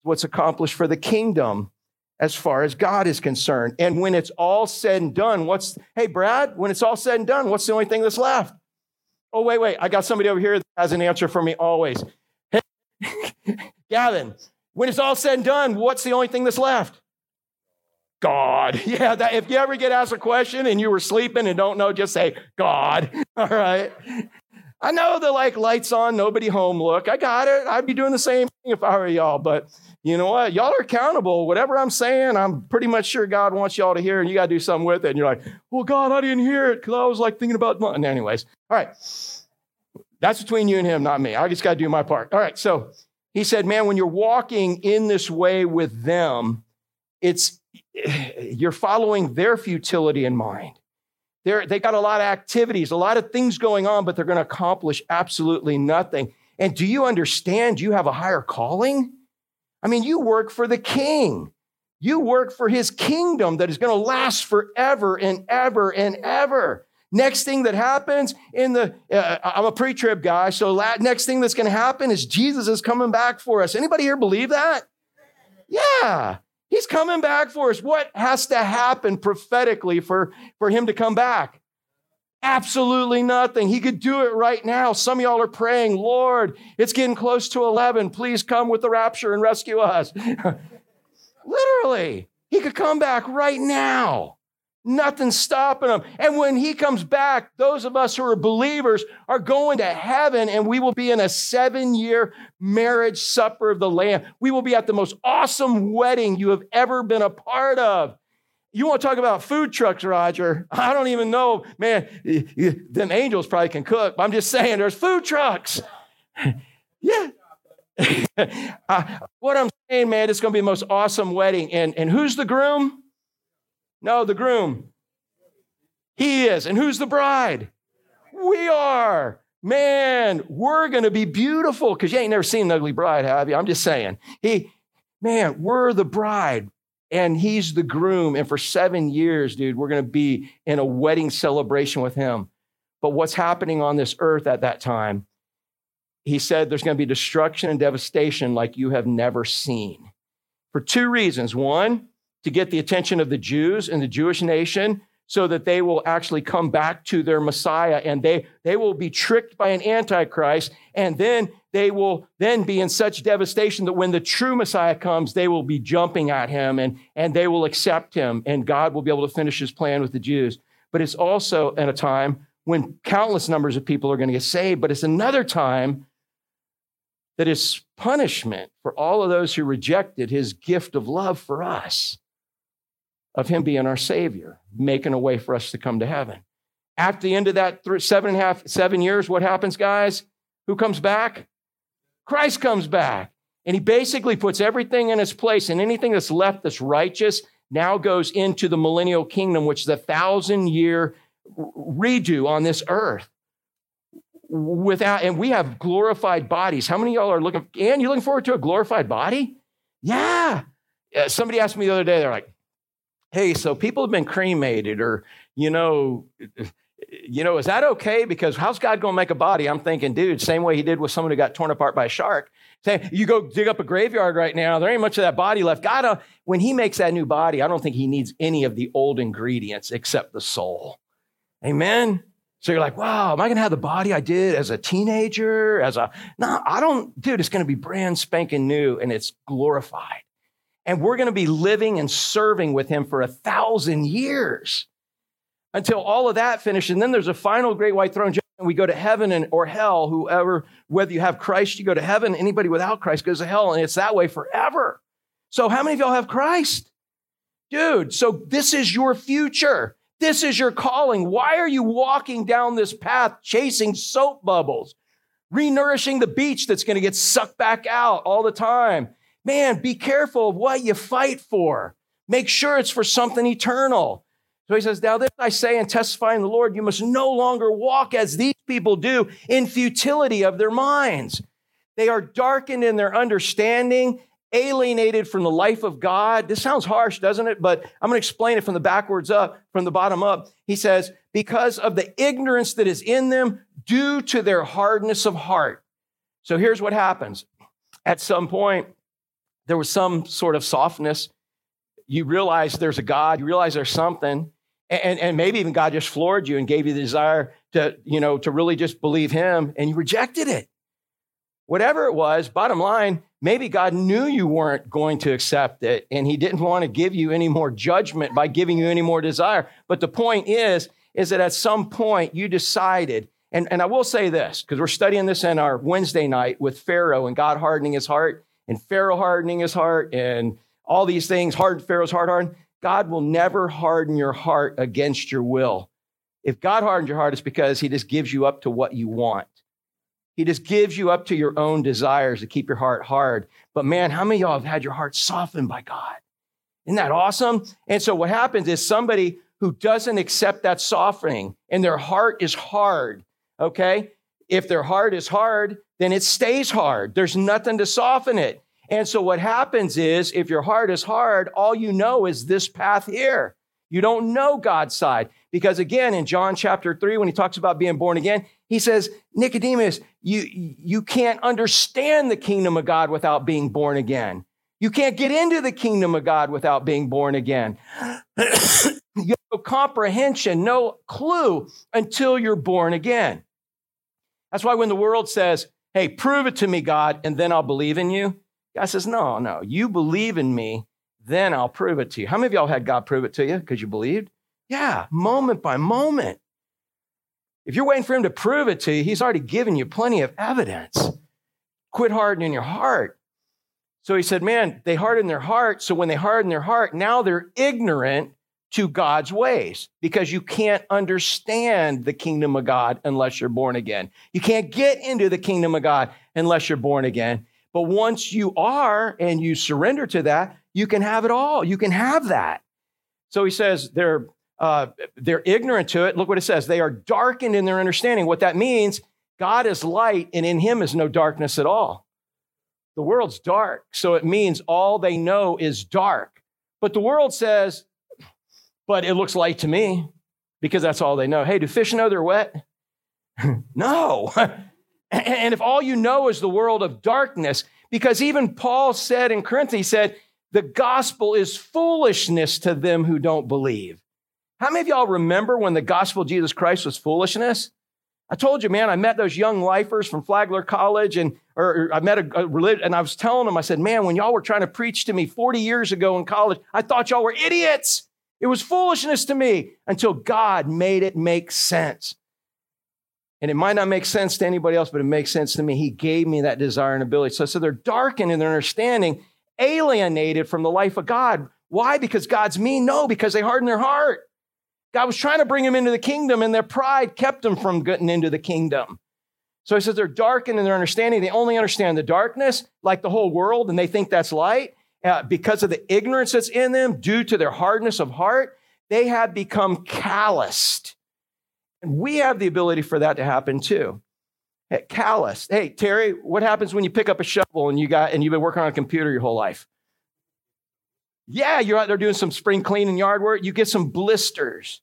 what's accomplished for the kingdom as far as God is concerned. And when it's all said and done, what's, hey, Brad, when it's all said and done, what's the only thing that's left? Oh, wait, wait, I got somebody over here that has an answer for me always. Hey, Gavin, when it's all said and done, what's the only thing that's left? God. Yeah, that, if you ever get asked a question and you were sleeping and don't know, just say, God. All right. I know the like lights on, nobody home look. I got it. I'd be doing the same thing if I were y'all, but you know what? Y'all are accountable. Whatever I'm saying, I'm pretty much sure God wants y'all to hear, and you got to do something with it. And you're like, well, God, I didn't hear it because I was like thinking about. And anyways, all right. That's between you and him, not me. I just got to do my part. All right. So he said, man, when you're walking in this way with them, it's you're following their futility in mind. They're, they got a lot of activities, a lot of things going on, but they're going to accomplish absolutely nothing. And do you understand you have a higher calling? I mean, you work for the king. You work for his kingdom that is going to last forever and ever and ever. Next thing that happens in the, uh, I'm a pre-trib guy, so la- next thing that's going to happen is Jesus is coming back for us. Anybody here believe that? Yeah, he's coming back for us. What has to happen prophetically for, for him to come back? Absolutely nothing. He could do it right now. Some of y'all are praying, Lord, it's getting close to 11. Please come with the rapture and rescue us. Literally, he could come back right now. Nothing's stopping him. And when he comes back, those of us who are believers are going to heaven and we will be in a seven year marriage supper of the Lamb. We will be at the most awesome wedding you have ever been a part of. You want to talk about food trucks, Roger? I don't even know, man. Them angels probably can cook. But I'm just saying, there's food trucks. yeah. uh, what I'm saying, man, it's going to be the most awesome wedding. And, and who's the groom? No, the groom. He is. And who's the bride? We are. Man, we're going to be beautiful because you ain't never seen an ugly bride, have you? I'm just saying. He, man, we're the bride and he's the groom. And for seven years, dude, we're going to be in a wedding celebration with him. But what's happening on this earth at that time? He said there's going to be destruction and devastation like you have never seen for two reasons. One, to get the attention of the Jews and the Jewish nation so that they will actually come back to their Messiah and they, they will be tricked by an antichrist and then they will then be in such devastation that when the true Messiah comes, they will be jumping at him and, and they will accept him and God will be able to finish his plan with the Jews. But it's also at a time when countless numbers of people are going to get saved, but it's another time that is punishment for all of those who rejected his gift of love for us of him being our savior, making a way for us to come to heaven. At the end of that three, seven and a half, seven years, what happens, guys? Who comes back? Christ comes back. And he basically puts everything in its place, and anything that's left that's righteous now goes into the millennial kingdom, which is a thousand year redo on this earth. Without, and we have glorified bodies. How many of y'all are looking? And you looking forward to a glorified body? Yeah. Uh, somebody asked me the other day, they're like, hey, so people have been cremated or, you know, you know, is that okay? Because how's God going to make a body? I'm thinking, dude, same way he did with someone who got torn apart by a shark. Say, you go dig up a graveyard right now, there ain't much of that body left. God, uh, when he makes that new body, I don't think he needs any of the old ingredients except the soul. Amen. So you're like, wow, am I going to have the body I did as a teenager? As a, no, I don't, dude, it's going to be brand spanking new and it's glorified and we're going to be living and serving with him for a thousand years until all of that finishes. And then there's a final great white throne judgment. We go to heaven and, or hell. Whoever, whether you have Christ, you go to heaven. Anybody without Christ goes to hell, and it's that way forever. So, how many of y'all have Christ? Dude, so this is your future. This is your calling. Why are you walking down this path chasing soap bubbles, renourishing the beach that's going to get sucked back out all the time? Man, be careful of what you fight for. Make sure it's for something eternal. So he says, Now this I say and testify in the Lord, you must no longer walk as these people do in futility of their minds. They are darkened in their understanding, alienated from the life of God. This sounds harsh, doesn't it? But I'm going to explain it from the backwards up, from the bottom up. He says, Because of the ignorance that is in them due to their hardness of heart. So here's what happens. At some point, there was some sort of softness. You realize there's a God, you realize there's something, and, and maybe even God just floored you and gave you the desire to, you know, to really just believe Him, and you rejected it. Whatever it was, bottom line, maybe God knew you weren't going to accept it, and He didn't want to give you any more judgment by giving you any more desire. But the point is, is that at some point you decided, and, and I will say this, because we're studying this in our Wednesday night with Pharaoh and God hardening his heart and Pharaoh hardening his heart and all these things, hard Pharaoh's heart hardened. God will never harden your heart against your will. If God hardens your heart, it's because he just gives you up to what you want. He just gives you up to your own desires to keep your heart hard. But man, how many y'all have had your heart softened by God? Isn't that awesome? And so what happens is somebody who doesn't accept that softening and their heart is hard, okay? If their heart is hard, then it stays hard. There's nothing to soften it. And so what happens is if your heart is hard, all you know is this path here. You don't know God's side. Because again, in John chapter 3, when he talks about being born again, he says, Nicodemus, you, you can't understand the kingdom of God without being born again. You can't get into the kingdom of God without being born again. you have no comprehension, no clue until you're born again. That's why when the world says, Hey, prove it to me, God, and then I'll believe in you, God says, No, no, you believe in me, then I'll prove it to you. How many of y'all had God prove it to you because you believed? Yeah, moment by moment. If you're waiting for him to prove it to you, he's already given you plenty of evidence. Quit hardening your heart. So he said, Man, they harden their heart. So when they harden their heart, now they're ignorant to God's ways because you can't understand the kingdom of God unless you're born again. You can't get into the kingdom of God unless you're born again. But once you are and you surrender to that, you can have it all. You can have that. So he says they're uh, they're ignorant to it. Look what it says. They are darkened in their understanding. What that means, God is light, and in him is no darkness at all. The world's dark, so it means all they know is dark. But the world says but it looks light to me because that's all they know. Hey, do fish know they're wet? no. and if all you know is the world of darkness, because even Paul said in Corinthians, he said, the gospel is foolishness to them who don't believe. How many of y'all remember when the gospel of Jesus Christ was foolishness? I told you, man, I met those young lifers from Flagler College, and or, I met a, a religion, and I was telling them, I said, man, when y'all were trying to preach to me 40 years ago in college, I thought y'all were idiots. It was foolishness to me until God made it make sense. And it might not make sense to anybody else, but it makes sense to me. He gave me that desire and ability. So, so they're darkened in their understanding, alienated from the life of God. Why? Because God's mean? No, because they hardened their heart. God was trying to bring them into the kingdom, and their pride kept them from getting into the kingdom. So he says they're darkened in their understanding. They only understand the darkness, like the whole world, and they think that's light. Uh, because of the ignorance that's in them, due to their hardness of heart, they have become calloused. And we have the ability for that to happen too. Hey, calloused. Hey, Terry, what happens when you pick up a shovel and you got and you've been working on a computer your whole life? Yeah, you're out there doing some spring cleaning yard work, you get some blisters.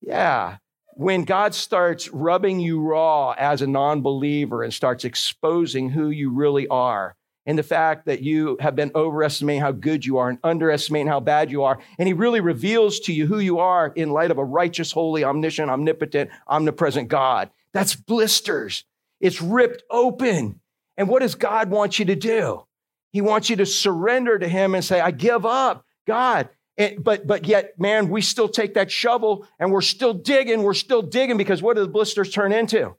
Yeah. When God starts rubbing you raw as a non believer and starts exposing who you really are, and the fact that you have been overestimating how good you are and underestimating how bad you are. And he really reveals to you who you are in light of a righteous, holy, omniscient, omnipotent, omnipresent God. That's blisters. It's ripped open. And what does God want you to do? He wants you to surrender to Him and say, I give up, God. And, but, but yet, man, we still take that shovel and we're still digging. We're still digging because what do the blisters turn into?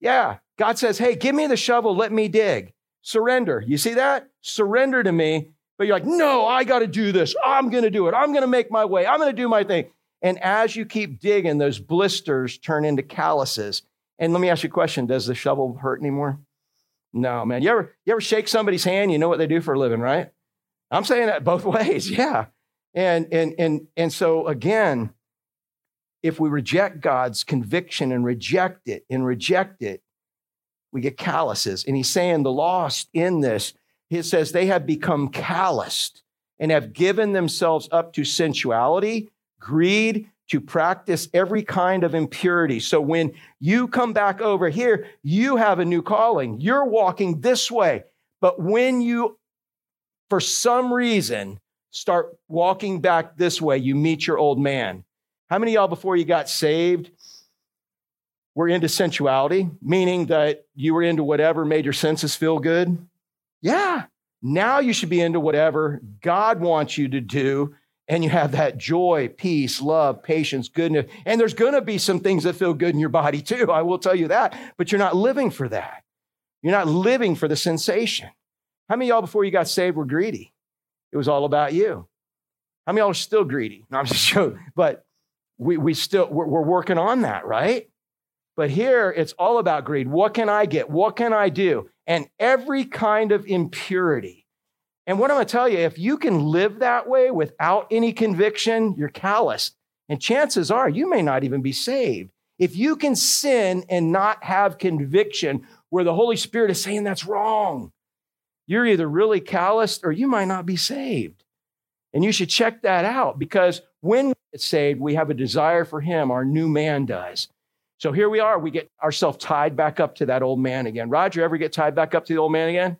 Yeah, God says, Hey, give me the shovel, let me dig. Surrender. You see that? Surrender to me. But you're like, No, I got to do this. I'm going to do it. I'm going to make my way. I'm going to do my thing. And as you keep digging, those blisters turn into calluses. And let me ask you a question Does the shovel hurt anymore? No, man. You ever, you ever shake somebody's hand? You know what they do for a living, right? I'm saying that both ways. Yeah. And, and, and, and so, again, if we reject God's conviction and reject it and reject it, we get calluses. And he's saying the lost in this, he says they have become calloused and have given themselves up to sensuality, greed, to practice every kind of impurity. So when you come back over here, you have a new calling. You're walking this way. But when you, for some reason, start walking back this way, you meet your old man. How many y'all, before you got saved, were into sensuality, meaning that you were into whatever made your senses feel good? Yeah. Now you should be into whatever God wants you to do. And you have that joy, peace, love, patience, goodness. And there's going to be some things that feel good in your body too. I will tell you that. But you're not living for that. You're not living for the sensation. How many y'all, before you got saved, were greedy? It was all about you. How many y'all are still greedy? No, I'm just joking. But we, we still, we're, we're working on that, right? But here it's all about greed. What can I get? What can I do? And every kind of impurity. And what I'm going to tell you, if you can live that way without any conviction, you're callous. And chances are you may not even be saved. If you can sin and not have conviction where the Holy Spirit is saying that's wrong, you're either really calloused or you might not be saved. And you should check that out because when we get saved, we have a desire for Him, our new man does. So here we are, we get ourselves tied back up to that old man again. Roger, ever get tied back up to the old man again?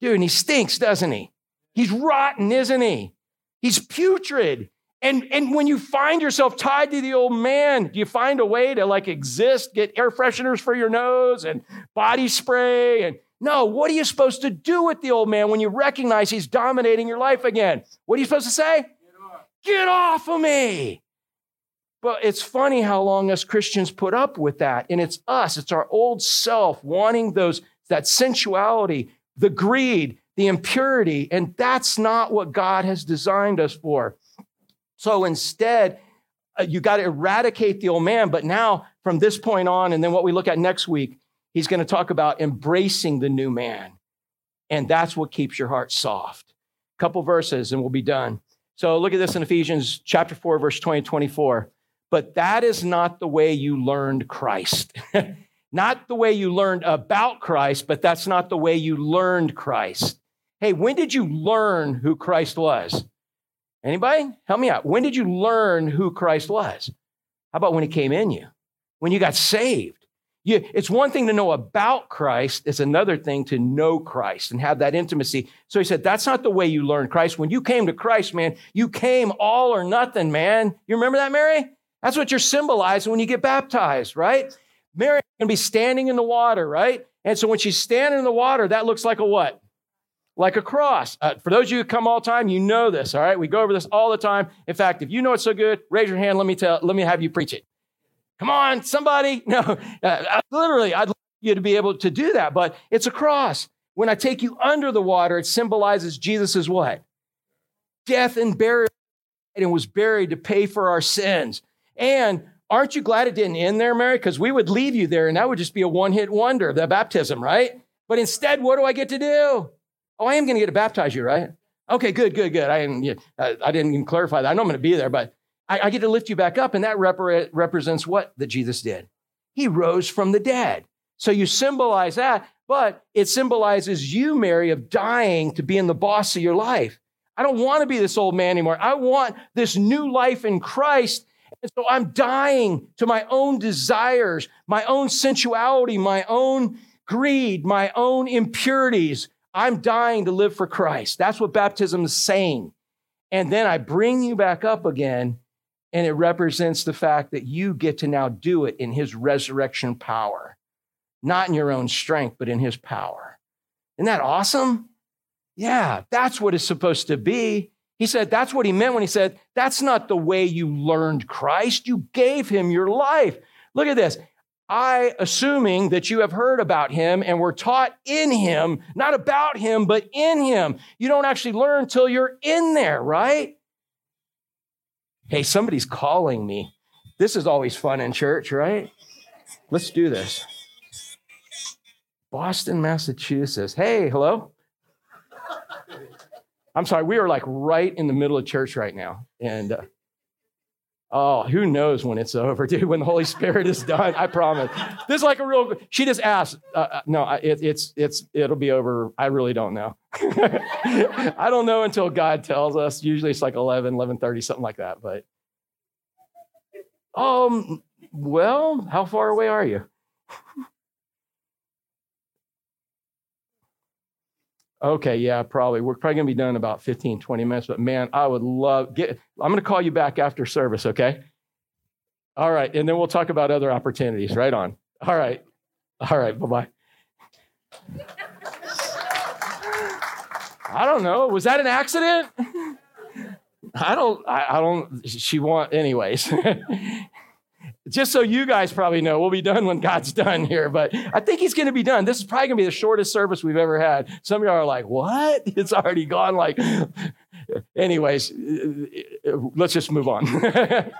Dude, and he stinks, doesn't he? He's rotten, isn't he? He's putrid. And, and when you find yourself tied to the old man, do you find a way to like exist, get air fresheners for your nose and body spray and no, what are you supposed to do with the old man when you recognize he's dominating your life again? What are you supposed to say? Get off, Get off of me. But it's funny how long us Christians put up with that. And it's us, it's our old self wanting those, that sensuality, the greed, the impurity. And that's not what God has designed us for. So instead, uh, you got to eradicate the old man. But now, from this point on, and then what we look at next week, he's going to talk about embracing the new man. And that's what keeps your heart soft. A couple verses and we'll be done. So look at this in Ephesians chapter 4, verse 20 24. But that is not the way you learned Christ. not the way you learned about Christ, but that's not the way you learned Christ. Hey, when did you learn who Christ was? Anybody? Help me out. When did you learn who Christ was? How about when he came in you? When you got saved? You, it's one thing to know about Christ, it's another thing to know Christ and have that intimacy. So he said, That's not the way you learn Christ. When you came to Christ, man, you came all or nothing, man. You remember that, Mary? That's what you're symbolizing when you get baptized, right? Mary can be standing in the water, right? And so when she's standing in the water, that looks like a what? Like a cross. Uh, for those of you who come all the time, you know this, all right? We go over this all the time. In fact, if you know it so good, raise your hand. Let me tell. Let me have you preach it. Come on, somebody. No, uh, literally, I'd love you to be able to do that, but it's a cross. When I take you under the water, it symbolizes Jesus' what? Death and burial, and was buried to pay for our sins. And aren't you glad it didn't end there, Mary? Because we would leave you there, and that would just be a one hit wonder, the baptism, right? But instead, what do I get to do? Oh, I am going to get to baptize you, right? Okay, good, good, good. I didn't, I didn't even clarify that. I know I'm going to be there, but I, I get to lift you back up, and that rep- represents what that Jesus did. He rose from the dead. So you symbolize that, but it symbolizes you, Mary, of dying to being the boss of your life. I don't want to be this old man anymore. I want this new life in Christ. And so I'm dying to my own desires, my own sensuality, my own greed, my own impurities. I'm dying to live for Christ. That's what baptism is saying. And then I bring you back up again and it represents the fact that you get to now do it in his resurrection power, not in your own strength, but in his power. Isn't that awesome? Yeah, that's what it's supposed to be. He said that's what he meant when he said, That's not the way you learned Christ. You gave him your life. Look at this. I, assuming that you have heard about him and were taught in him, not about him, but in him. You don't actually learn till you're in there, right? Hey, somebody's calling me. This is always fun in church, right? Let's do this. Boston, Massachusetts. Hey, hello. I'm sorry, we are like right in the middle of church right now. And uh, oh, who knows when it's over, dude, when the Holy Spirit is done. I promise. This is like a real, she just asked, uh, uh no, it, it's, it's, it'll be over. I really don't know. I don't know until God tells us. Usually it's like 11, 11.30, something like that. But, um, well, how far away are you? okay, yeah, probably. We're probably going to be done in about 15, 20 minutes. But man, I would love, get, I'm going to call you back after service, okay? All right. And then we'll talk about other opportunities. Right on. All right. All right. Bye-bye. I don't know. Was that an accident? I don't, I, I don't, she want, anyways. Just so you guys probably know, we'll be done when God's done here, but I think he's going to be done. This is probably going to be the shortest service we've ever had. Some of y'all are like, what? It's already gone. Like, anyways, let's just move on.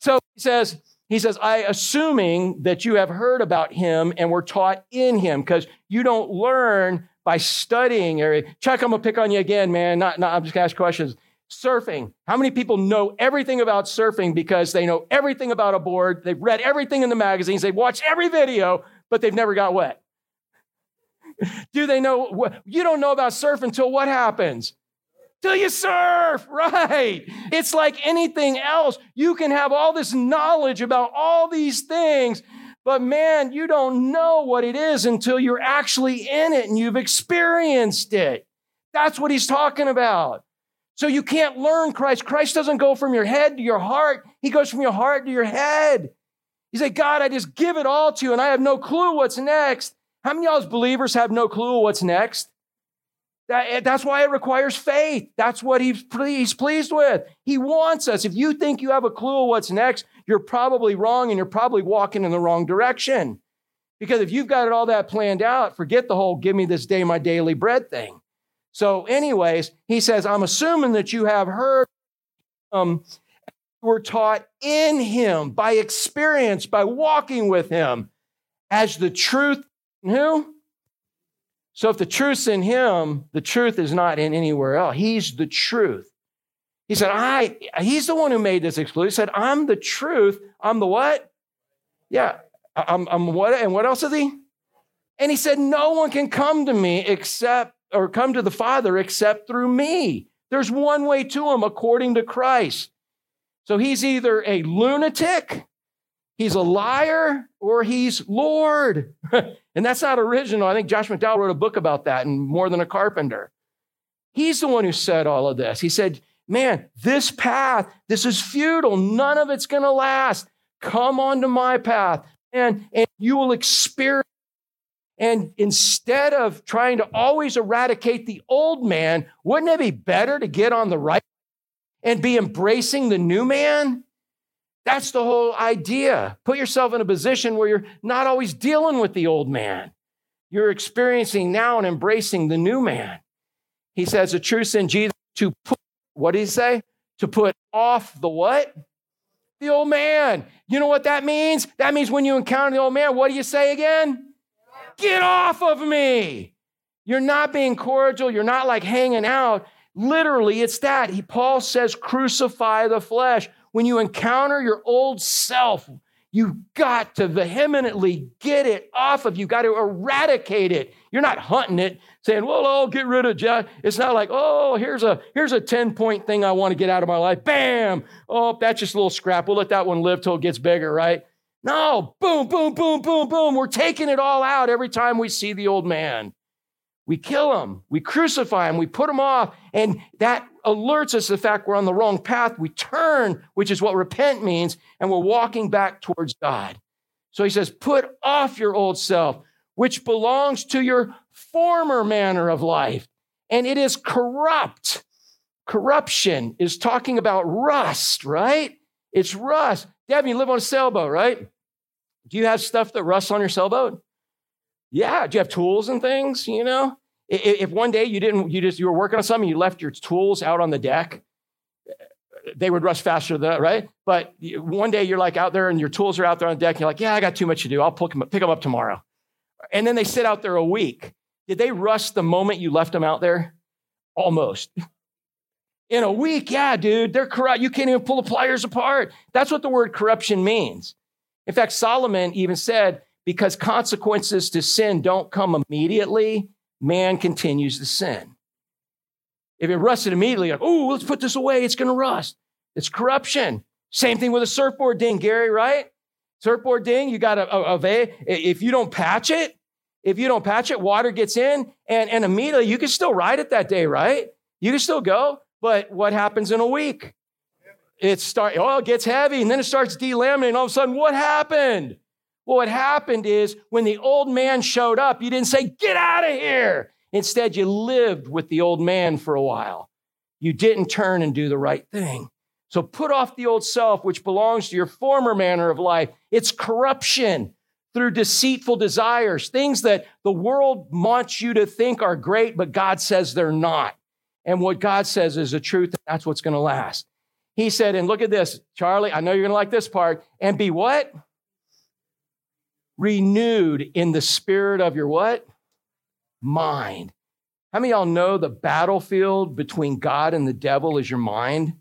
so he says, he says, I assuming that you have heard about him and were taught in him, because you don't learn by studying area. Chuck, I'm gonna pick on you again, man. Not, not I'm just gonna ask questions. Surfing. How many people know everything about surfing because they know everything about a board? They've read everything in the magazines, they've watched every video, but they've never got wet. Do they know what you don't know about surf until what happens? Till you surf, right? It's like anything else. You can have all this knowledge about all these things, but man, you don't know what it is until you're actually in it and you've experienced it. That's what he's talking about. So you can't learn Christ. Christ doesn't go from your head to your heart, he goes from your heart to your head. You say, God, I just give it all to you and I have no clue what's next. How many of y'all as believers have no clue what's next? That, eh, that's why it requires faith. That's what he's, he's pleased with. He wants us. If you think you have a clue what's next, you're probably wrong and you're probably walking in the wrong direction. Because if you've got it all that planned out, forget the whole give me this day my daily bread thing. So, anyways, he says, I'm assuming that you have heard um, were taught in him by experience, by walking with him as the truth. Who? So if the truth's in him, the truth is not in anywhere else. He's the truth. He said, I, he's the one who made this exclusive. He said, I'm the truth. I'm the what? Yeah. I'm, I'm what? And what else is he? And he said, No one can come to me except, or come to the Father except through me. There's one way to him according to Christ. So he's either a lunatic he's a liar or he's Lord. and that's not original. I think Josh McDowell wrote a book about that and more than a carpenter. He's the one who said all of this. He said, Man, this path, this is futile. None of it's going to last. Come onto my path and, and you will experience. And instead of trying to always eradicate the old man, wouldn't it be better to get on the right and be embracing the new man? That's the whole idea. Put yourself in a position where you're not always dealing with the old man. You're experiencing now and embracing the new man. He says the truth in Jesus to put, what did he say? To put off the what? The old man. You know what that means? That means when you encounter the old man, what do you say again? Get off of me. You're not being cordial. You're not like hanging out. Literally, it's that. He, Paul says, crucify the flesh. When you encounter your old self, you've got to vehemently get it off of you. Got to eradicate it. You're not hunting it, saying, "Well, I'll get rid of Jeff." It's not like, "Oh, here's a here's a ten point thing I want to get out of my life." Bam! Oh, that's just a little scrap. We'll let that one live till it gets bigger, right? No, boom, boom, boom, boom, boom. We're taking it all out every time we see the old man. We kill him, we crucify him, we put him off, and that alerts us to the fact we're on the wrong path. We turn, which is what repent means, and we're walking back towards God. So he says, Put off your old self, which belongs to your former manner of life, and it is corrupt. Corruption is talking about rust, right? It's rust. Devin, you live on a sailboat, right? Do you have stuff that rusts on your sailboat? Yeah. Do you have tools and things? You know, if one day you didn't, you just you were working on something, you left your tools out on the deck, they would rust faster than that, right. But one day you're like out there and your tools are out there on the deck. And you're like, yeah, I got too much to do. I'll pick them, pick them up tomorrow. And then they sit out there a week. Did they rust the moment you left them out there? Almost. In a week, yeah, dude, they're corrupt. You can't even pull the pliers apart. That's what the word corruption means. In fact, Solomon even said, because consequences to sin don't come immediately, man continues to sin. If it rusted immediately, like, oh, let's put this away, it's going to rust. It's corruption. Same thing with a surfboard ding, Gary, right? Surfboard ding, you got a, a, a, if you don't patch it, if you don't patch it, water gets in and, and immediately you can still ride it that day, right? You can still go. But what happens in a week? It start oh, it gets heavy and then it starts delaminating. All of a sudden, what happened? Well, what happened is when the old man showed up, you didn't say, Get out of here. Instead, you lived with the old man for a while. You didn't turn and do the right thing. So put off the old self, which belongs to your former manner of life. It's corruption through deceitful desires, things that the world wants you to think are great, but God says they're not. And what God says is the truth, and that's what's going to last. He said, and look at this, Charlie, I know you're going to like this part, and be what? Renewed in the spirit of your what? Mind. How many y'all know the battlefield between God and the devil is your mind?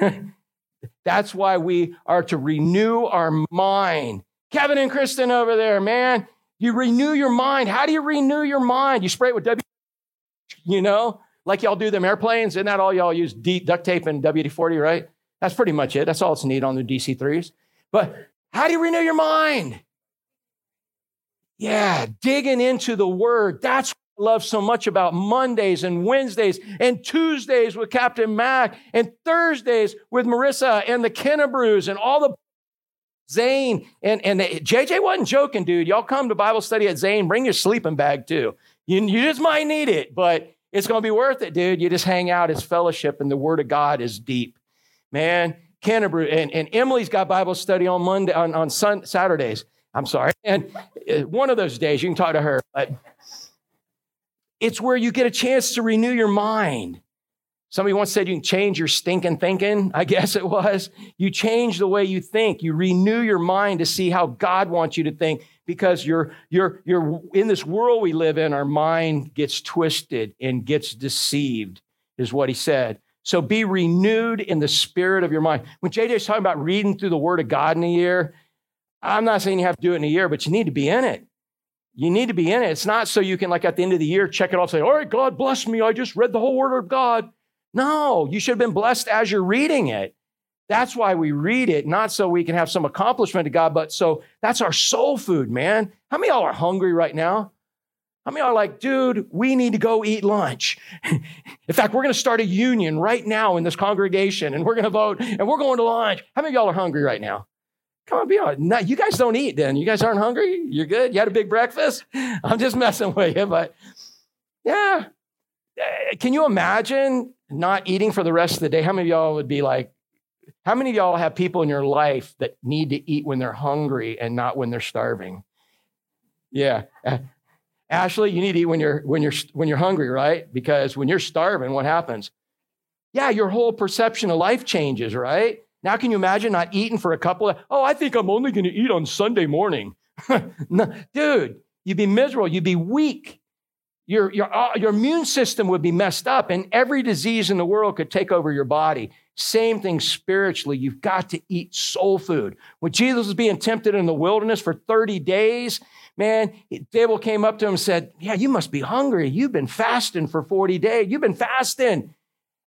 That's why we are to renew our mind. Kevin and Kristen over there, man, you renew your mind. How do you renew your mind? You spray it with W, you know? Like y'all do them airplanes. Isn't that all y'all use? D- duct tape and WD 40, right? That's pretty much it. That's all it's neat on the DC 3s. But how do you renew your mind? Yeah, digging into the word. That's what I love so much about Mondays and Wednesdays and Tuesdays with Captain Mac and Thursdays with Marissa and the Kennebrews and all the Zane and, and JJ wasn't joking, dude. Y'all come to Bible study at Zane, bring your sleeping bag too. You, you just might need it, but it's going to be worth it, dude. You just hang out, it's fellowship, and the Word of God is deep. Man, Canterbury, and, and Emily's got Bible study on Monday, on, on sun, Saturdays. I'm sorry. And uh, one of those days, you can talk to her, but it's where you get a chance to renew your mind. Somebody once said you can change your stinking thinking, I guess it was. You change the way you think. You renew your mind to see how God wants you to think because you're, you're, you're in this world we live in, our mind gets twisted and gets deceived, is what he said. So be renewed in the spirit of your mind. When JJ is talking about reading through the word of God in a year, I'm not saying you have to do it in a year, but you need to be in it. You need to be in it. It's not so you can, like, at the end of the year, check it off, say, All right, God bless me. I just read the whole word of God. No, you should have been blessed as you're reading it. That's why we read it, not so we can have some accomplishment to God, but so that's our soul food, man. How many y'all are hungry right now? How many are like, dude, we need to go eat lunch? in fact, we're going to start a union right now in this congregation and we're going to vote and we're going to lunch. How many y'all are hungry right now? Come on, be honest. No, you guys don't eat then. You guys aren't hungry? You're good? You had a big breakfast? I'm just messing with you, but yeah. Eh, can you imagine not eating for the rest of the day? How many of y'all would be like, how many of y'all have people in your life that need to eat when they're hungry and not when they're starving? Yeah. Ashley, you need to eat when you're when you're when you're hungry, right? Because when you're starving, what happens? Yeah, your whole perception of life changes, right? Now, can you imagine not eating for a couple of? Oh, I think I'm only going to eat on Sunday morning. no, dude, you'd be miserable. You'd be weak. Your, your, uh, your immune system would be messed up, and every disease in the world could take over your body. Same thing spiritually. You've got to eat soul food. When Jesus was being tempted in the wilderness for 30 days, man, devil came up to him and said, Yeah, you must be hungry. You've been fasting for 40 days. You've been fasting.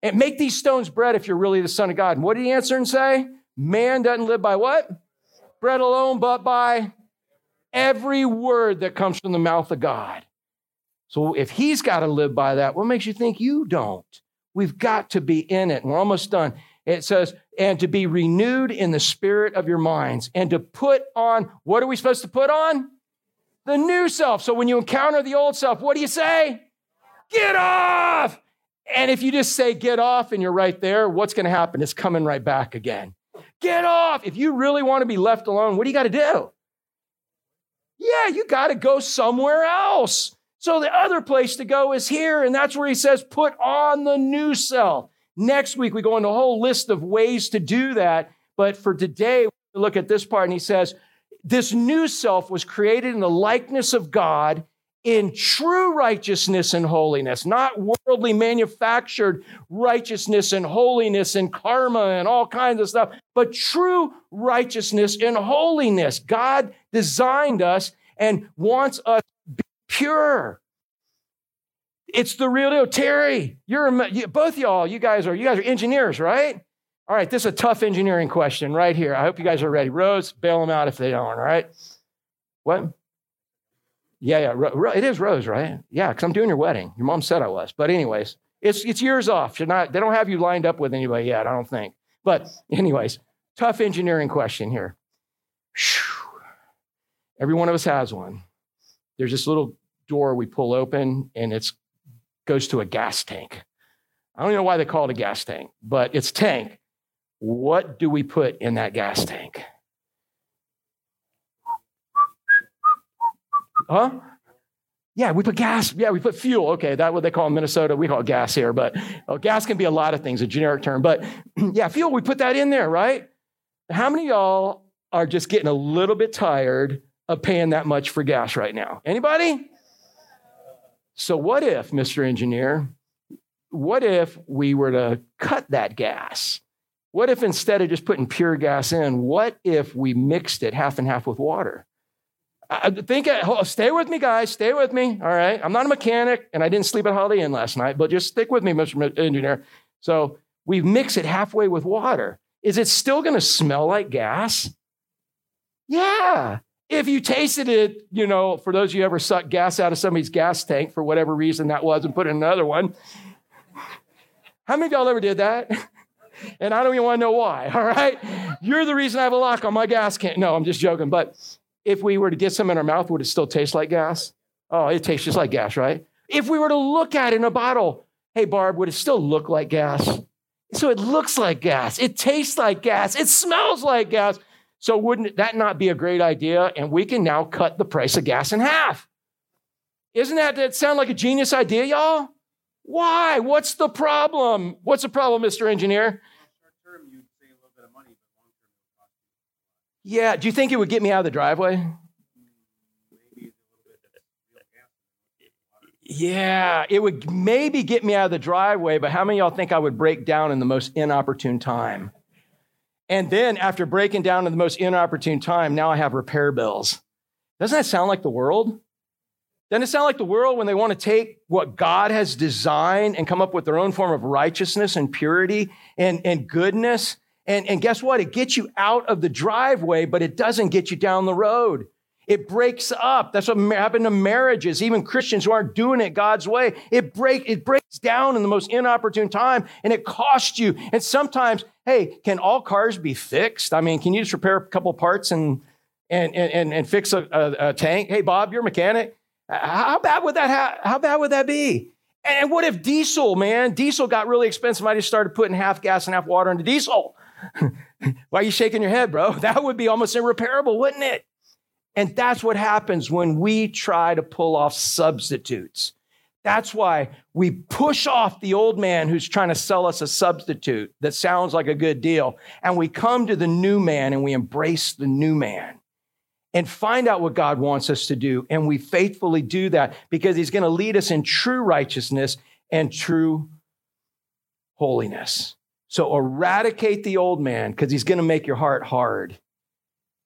And make these stones bread if you're really the Son of God. And what did he answer and say? Man doesn't live by what? Bread alone, but by every word that comes from the mouth of God. So if he's got to live by that, what makes you think you don't? We've got to be in it. We're almost done. It says, and to be renewed in the spirit of your minds, and to put on, what are we supposed to put on? the new self. So when you encounter the old self, what do you say? Get off. And if you just say get off and you're right there, what's going to happen? It's coming right back again. Get off. If you really want to be left alone, what do you got to do? Yeah, you got to go somewhere else. So the other place to go is here. And that's where he says, put on the new self. Next week, we go into a whole list of ways to do that. But for today, we look at this part and he says, this new self was created in the likeness of God in true righteousness and holiness, not worldly manufactured righteousness and holiness and karma and all kinds of stuff, but true righteousness and holiness. God designed us and wants us pure. It's the real deal. Terry, you're both y'all, you guys are you guys are engineers, right? All right, this is a tough engineering question right here. I hope you guys are ready. Rose, bail them out if they don't, all right? What? Yeah, yeah, Ro- it is Rose, right? Yeah, because I'm doing your wedding. Your mom said I was. But, anyways, it's, it's years off. Should not, they don't have you lined up with anybody yet, I don't think. But, anyways, tough engineering question here. Every one of us has one. There's this little door we pull open, and it goes to a gas tank. I don't know why they call it a gas tank, but it's tank. What do we put in that gas tank? Huh? Yeah, we put gas. Yeah, we put fuel. Okay, that's what they call in Minnesota. We call it gas here, but oh, gas can be a lot of things, a generic term. But yeah, fuel, we put that in there, right? How many y'all are just getting a little bit tired of paying that much for gas right now? Anybody? So, what if, Mr. Engineer, what if we were to cut that gas what if instead of just putting pure gas in, what if we mixed it half and half with water? I think, uh, stay with me, guys, stay with me. All right. I'm not a mechanic and I didn't sleep at Holiday Inn last night, but just stick with me, Mr. Engineer. So we mix it halfway with water. Is it still going to smell like gas? Yeah. If you tasted it, you know, for those of you ever sucked gas out of somebody's gas tank for whatever reason that was and put in another one, how many of y'all ever did that? and I don't even want to know why, all right? You're the reason I have a lock on my gas can. No, I'm just joking. But if we were to get some in our mouth, would it still taste like gas? Oh, it tastes just like gas, right? If we were to look at it in a bottle, hey, Barb, would it still look like gas? So it looks like gas. It tastes like gas. It smells like gas. So wouldn't that not be a great idea? And we can now cut the price of gas in half. Isn't that, that sound like a genius idea, y'all? Why? What's the problem? What's the problem, Mr. Engineer? Yeah, do you think it would get me out of the driveway? Yeah, it would maybe get me out of the driveway, but how many y'all think I would break down in the most inopportune time? And then after breaking down in the most inopportune time, now I have repair bills. Doesn't that sound like the world? Doesn't it sound like the world when they want to take what God has designed and come up with their own form of righteousness and purity and, and goodness And, and guess what? It gets you out of the driveway, but it doesn't get you down the road. It breaks up. That's what happened to marriages, even Christians who aren't doing it God's way. It, break, it breaks down in the most inopportune time and it costs you. And sometimes, hey, can all cars be fixed? I mean, can you just repair a couple parts and, and, and, and fix a, a, a tank? Hey, Bob, you're a mechanic. Uh, how bad would that, ha- how bad would that be? And what if diesel, man? Diesel got really expensive. I just started putting half gas and half water into diesel. Why are you shaking your head, bro? That would be almost irreparable, wouldn't it? And that's what happens when we try to pull off substitutes. That's why we push off the old man who's trying to sell us a substitute that sounds like a good deal. And we come to the new man and we embrace the new man and find out what God wants us to do. And we faithfully do that because he's going to lead us in true righteousness and true holiness. So eradicate the old man because he's going to make your heart hard.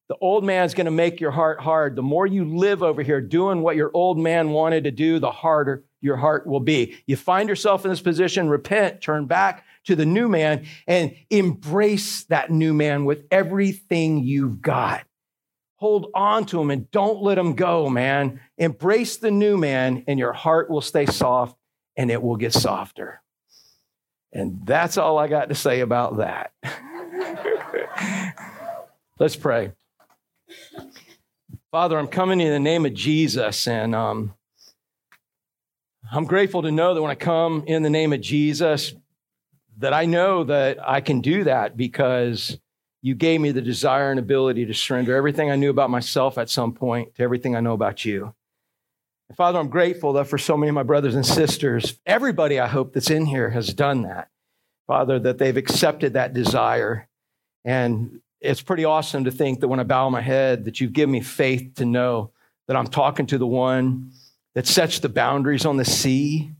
The old man's going to make your heart hard. The more you live over here doing what your old man wanted to do, the harder your heart will be. You find yourself in this position, repent, turn back to the new man, and embrace that new man with everything you've got. Hold on to him and don't let him go, man. Embrace the new man, and your heart will stay soft and it will get softer. And that's all I got to say about that. Let's pray. Father, I'm coming in the name of Jesus, and um, I'm grateful to know that when I come in the name of Jesus, that I know that I can do that because you gave me the desire and ability to surrender everything I knew about myself at some point to everything I know about you. And Father, I'm grateful that for so many of my brothers and sisters, everybody I hope that's in here has done that. Father, that they've accepted that desire and it's pretty awesome to think that when I bow my head, that you give me faith to know that I'm talking to the one that sets the boundaries on the sea,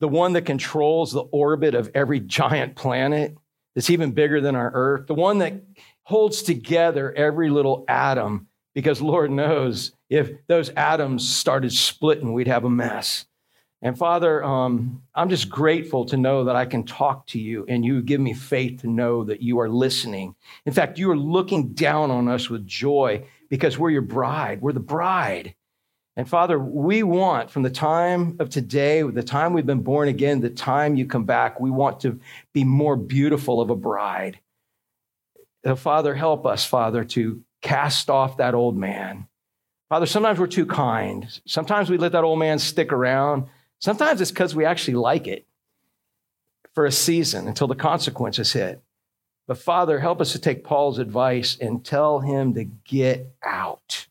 the one that controls the orbit of every giant planet that's even bigger than our earth, the one that holds together every little atom, because Lord knows if those atoms started splitting, we'd have a mess. And Father, um, I'm just grateful to know that I can talk to you and you give me faith to know that you are listening. In fact, you are looking down on us with joy because we're your bride. We're the bride. And Father, we want from the time of today, the time we've been born again, the time you come back, we want to be more beautiful of a bride. So Father, help us, Father, to cast off that old man. Father, sometimes we're too kind. Sometimes we let that old man stick around. Sometimes it's because we actually like it for a season until the consequences hit. But Father, help us to take Paul's advice and tell him to get out,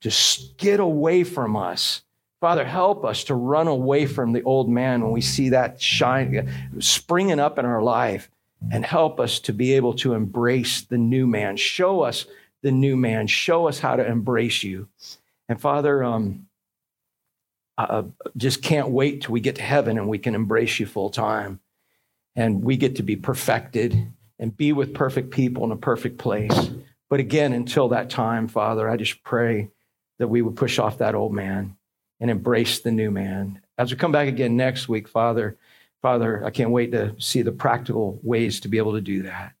just get away from us. Father, help us to run away from the old man when we see that shine springing up in our life and help us to be able to embrace the new man. Show us the new man. Show us how to embrace you. And Father, um, just can't wait till we get to heaven and we can embrace you full time. And we get to be perfected and be with perfect people in a perfect place. But again, until that time, Father, I just pray that we would push off that old man and embrace the new man. As we come back again next week, Father, Father, I can't wait to see the practical ways to be able to do that.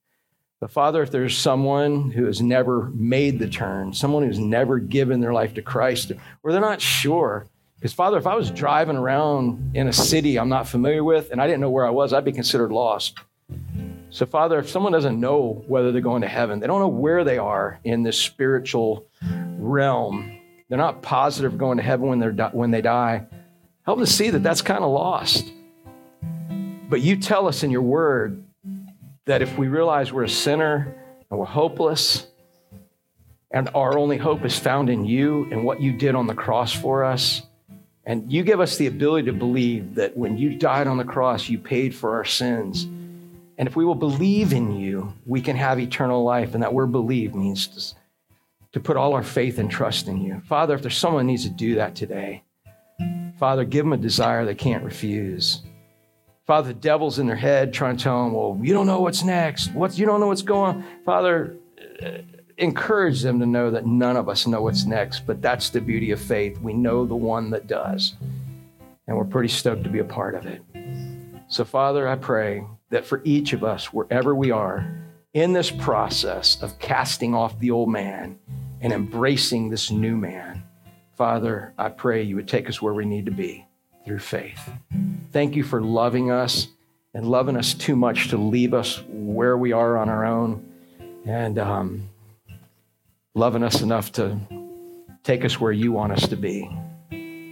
But Father, if there's someone who has never made the turn, someone who's never given their life to Christ, or they're not sure, because, Father, if I was driving around in a city I'm not familiar with and I didn't know where I was, I'd be considered lost. So, Father, if someone doesn't know whether they're going to heaven, they don't know where they are in this spiritual realm, they're not positive going to heaven when, they're, when they die, help them see that that's kind of lost. But you tell us in your word that if we realize we're a sinner and we're hopeless, and our only hope is found in you and what you did on the cross for us, and you give us the ability to believe that when you died on the cross, you paid for our sins. And if we will believe in you, we can have eternal life. And that word believe means to, to put all our faith and trust in you. Father, if there's someone needs to do that today, Father, give them a desire they can't refuse. Father, the devil's in their head trying to tell them, well, you don't know what's next. What's, you don't know what's going on. Father, uh, encourage them to know that none of us know what's next, but that's the beauty of faith. We know the one that does, and we're pretty stoked to be a part of it. So, Father, I pray that for each of us, wherever we are, in this process of casting off the old man and embracing this new man, Father, I pray you would take us where we need to be through faith. Thank you for loving us and loving us too much to leave us where we are on our own and um, loving us enough to take us where you want us to be,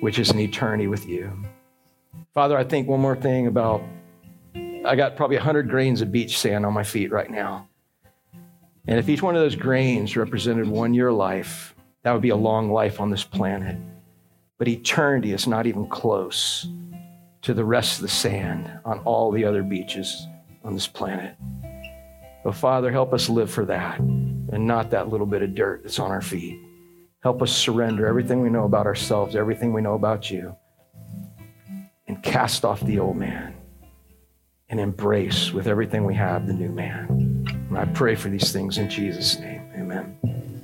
which is an eternity with you. Father, I think one more thing about I got probably 100 grains of beach sand on my feet right now. And if each one of those grains represented one year life, that would be a long life on this planet. But eternity is not even close to the rest of the sand on all the other beaches on this planet. But Father, help us live for that and not that little bit of dirt that's on our feet. Help us surrender everything we know about ourselves, everything we know about you, and cast off the old man and embrace with everything we have the new man. And I pray for these things in Jesus' name. Amen.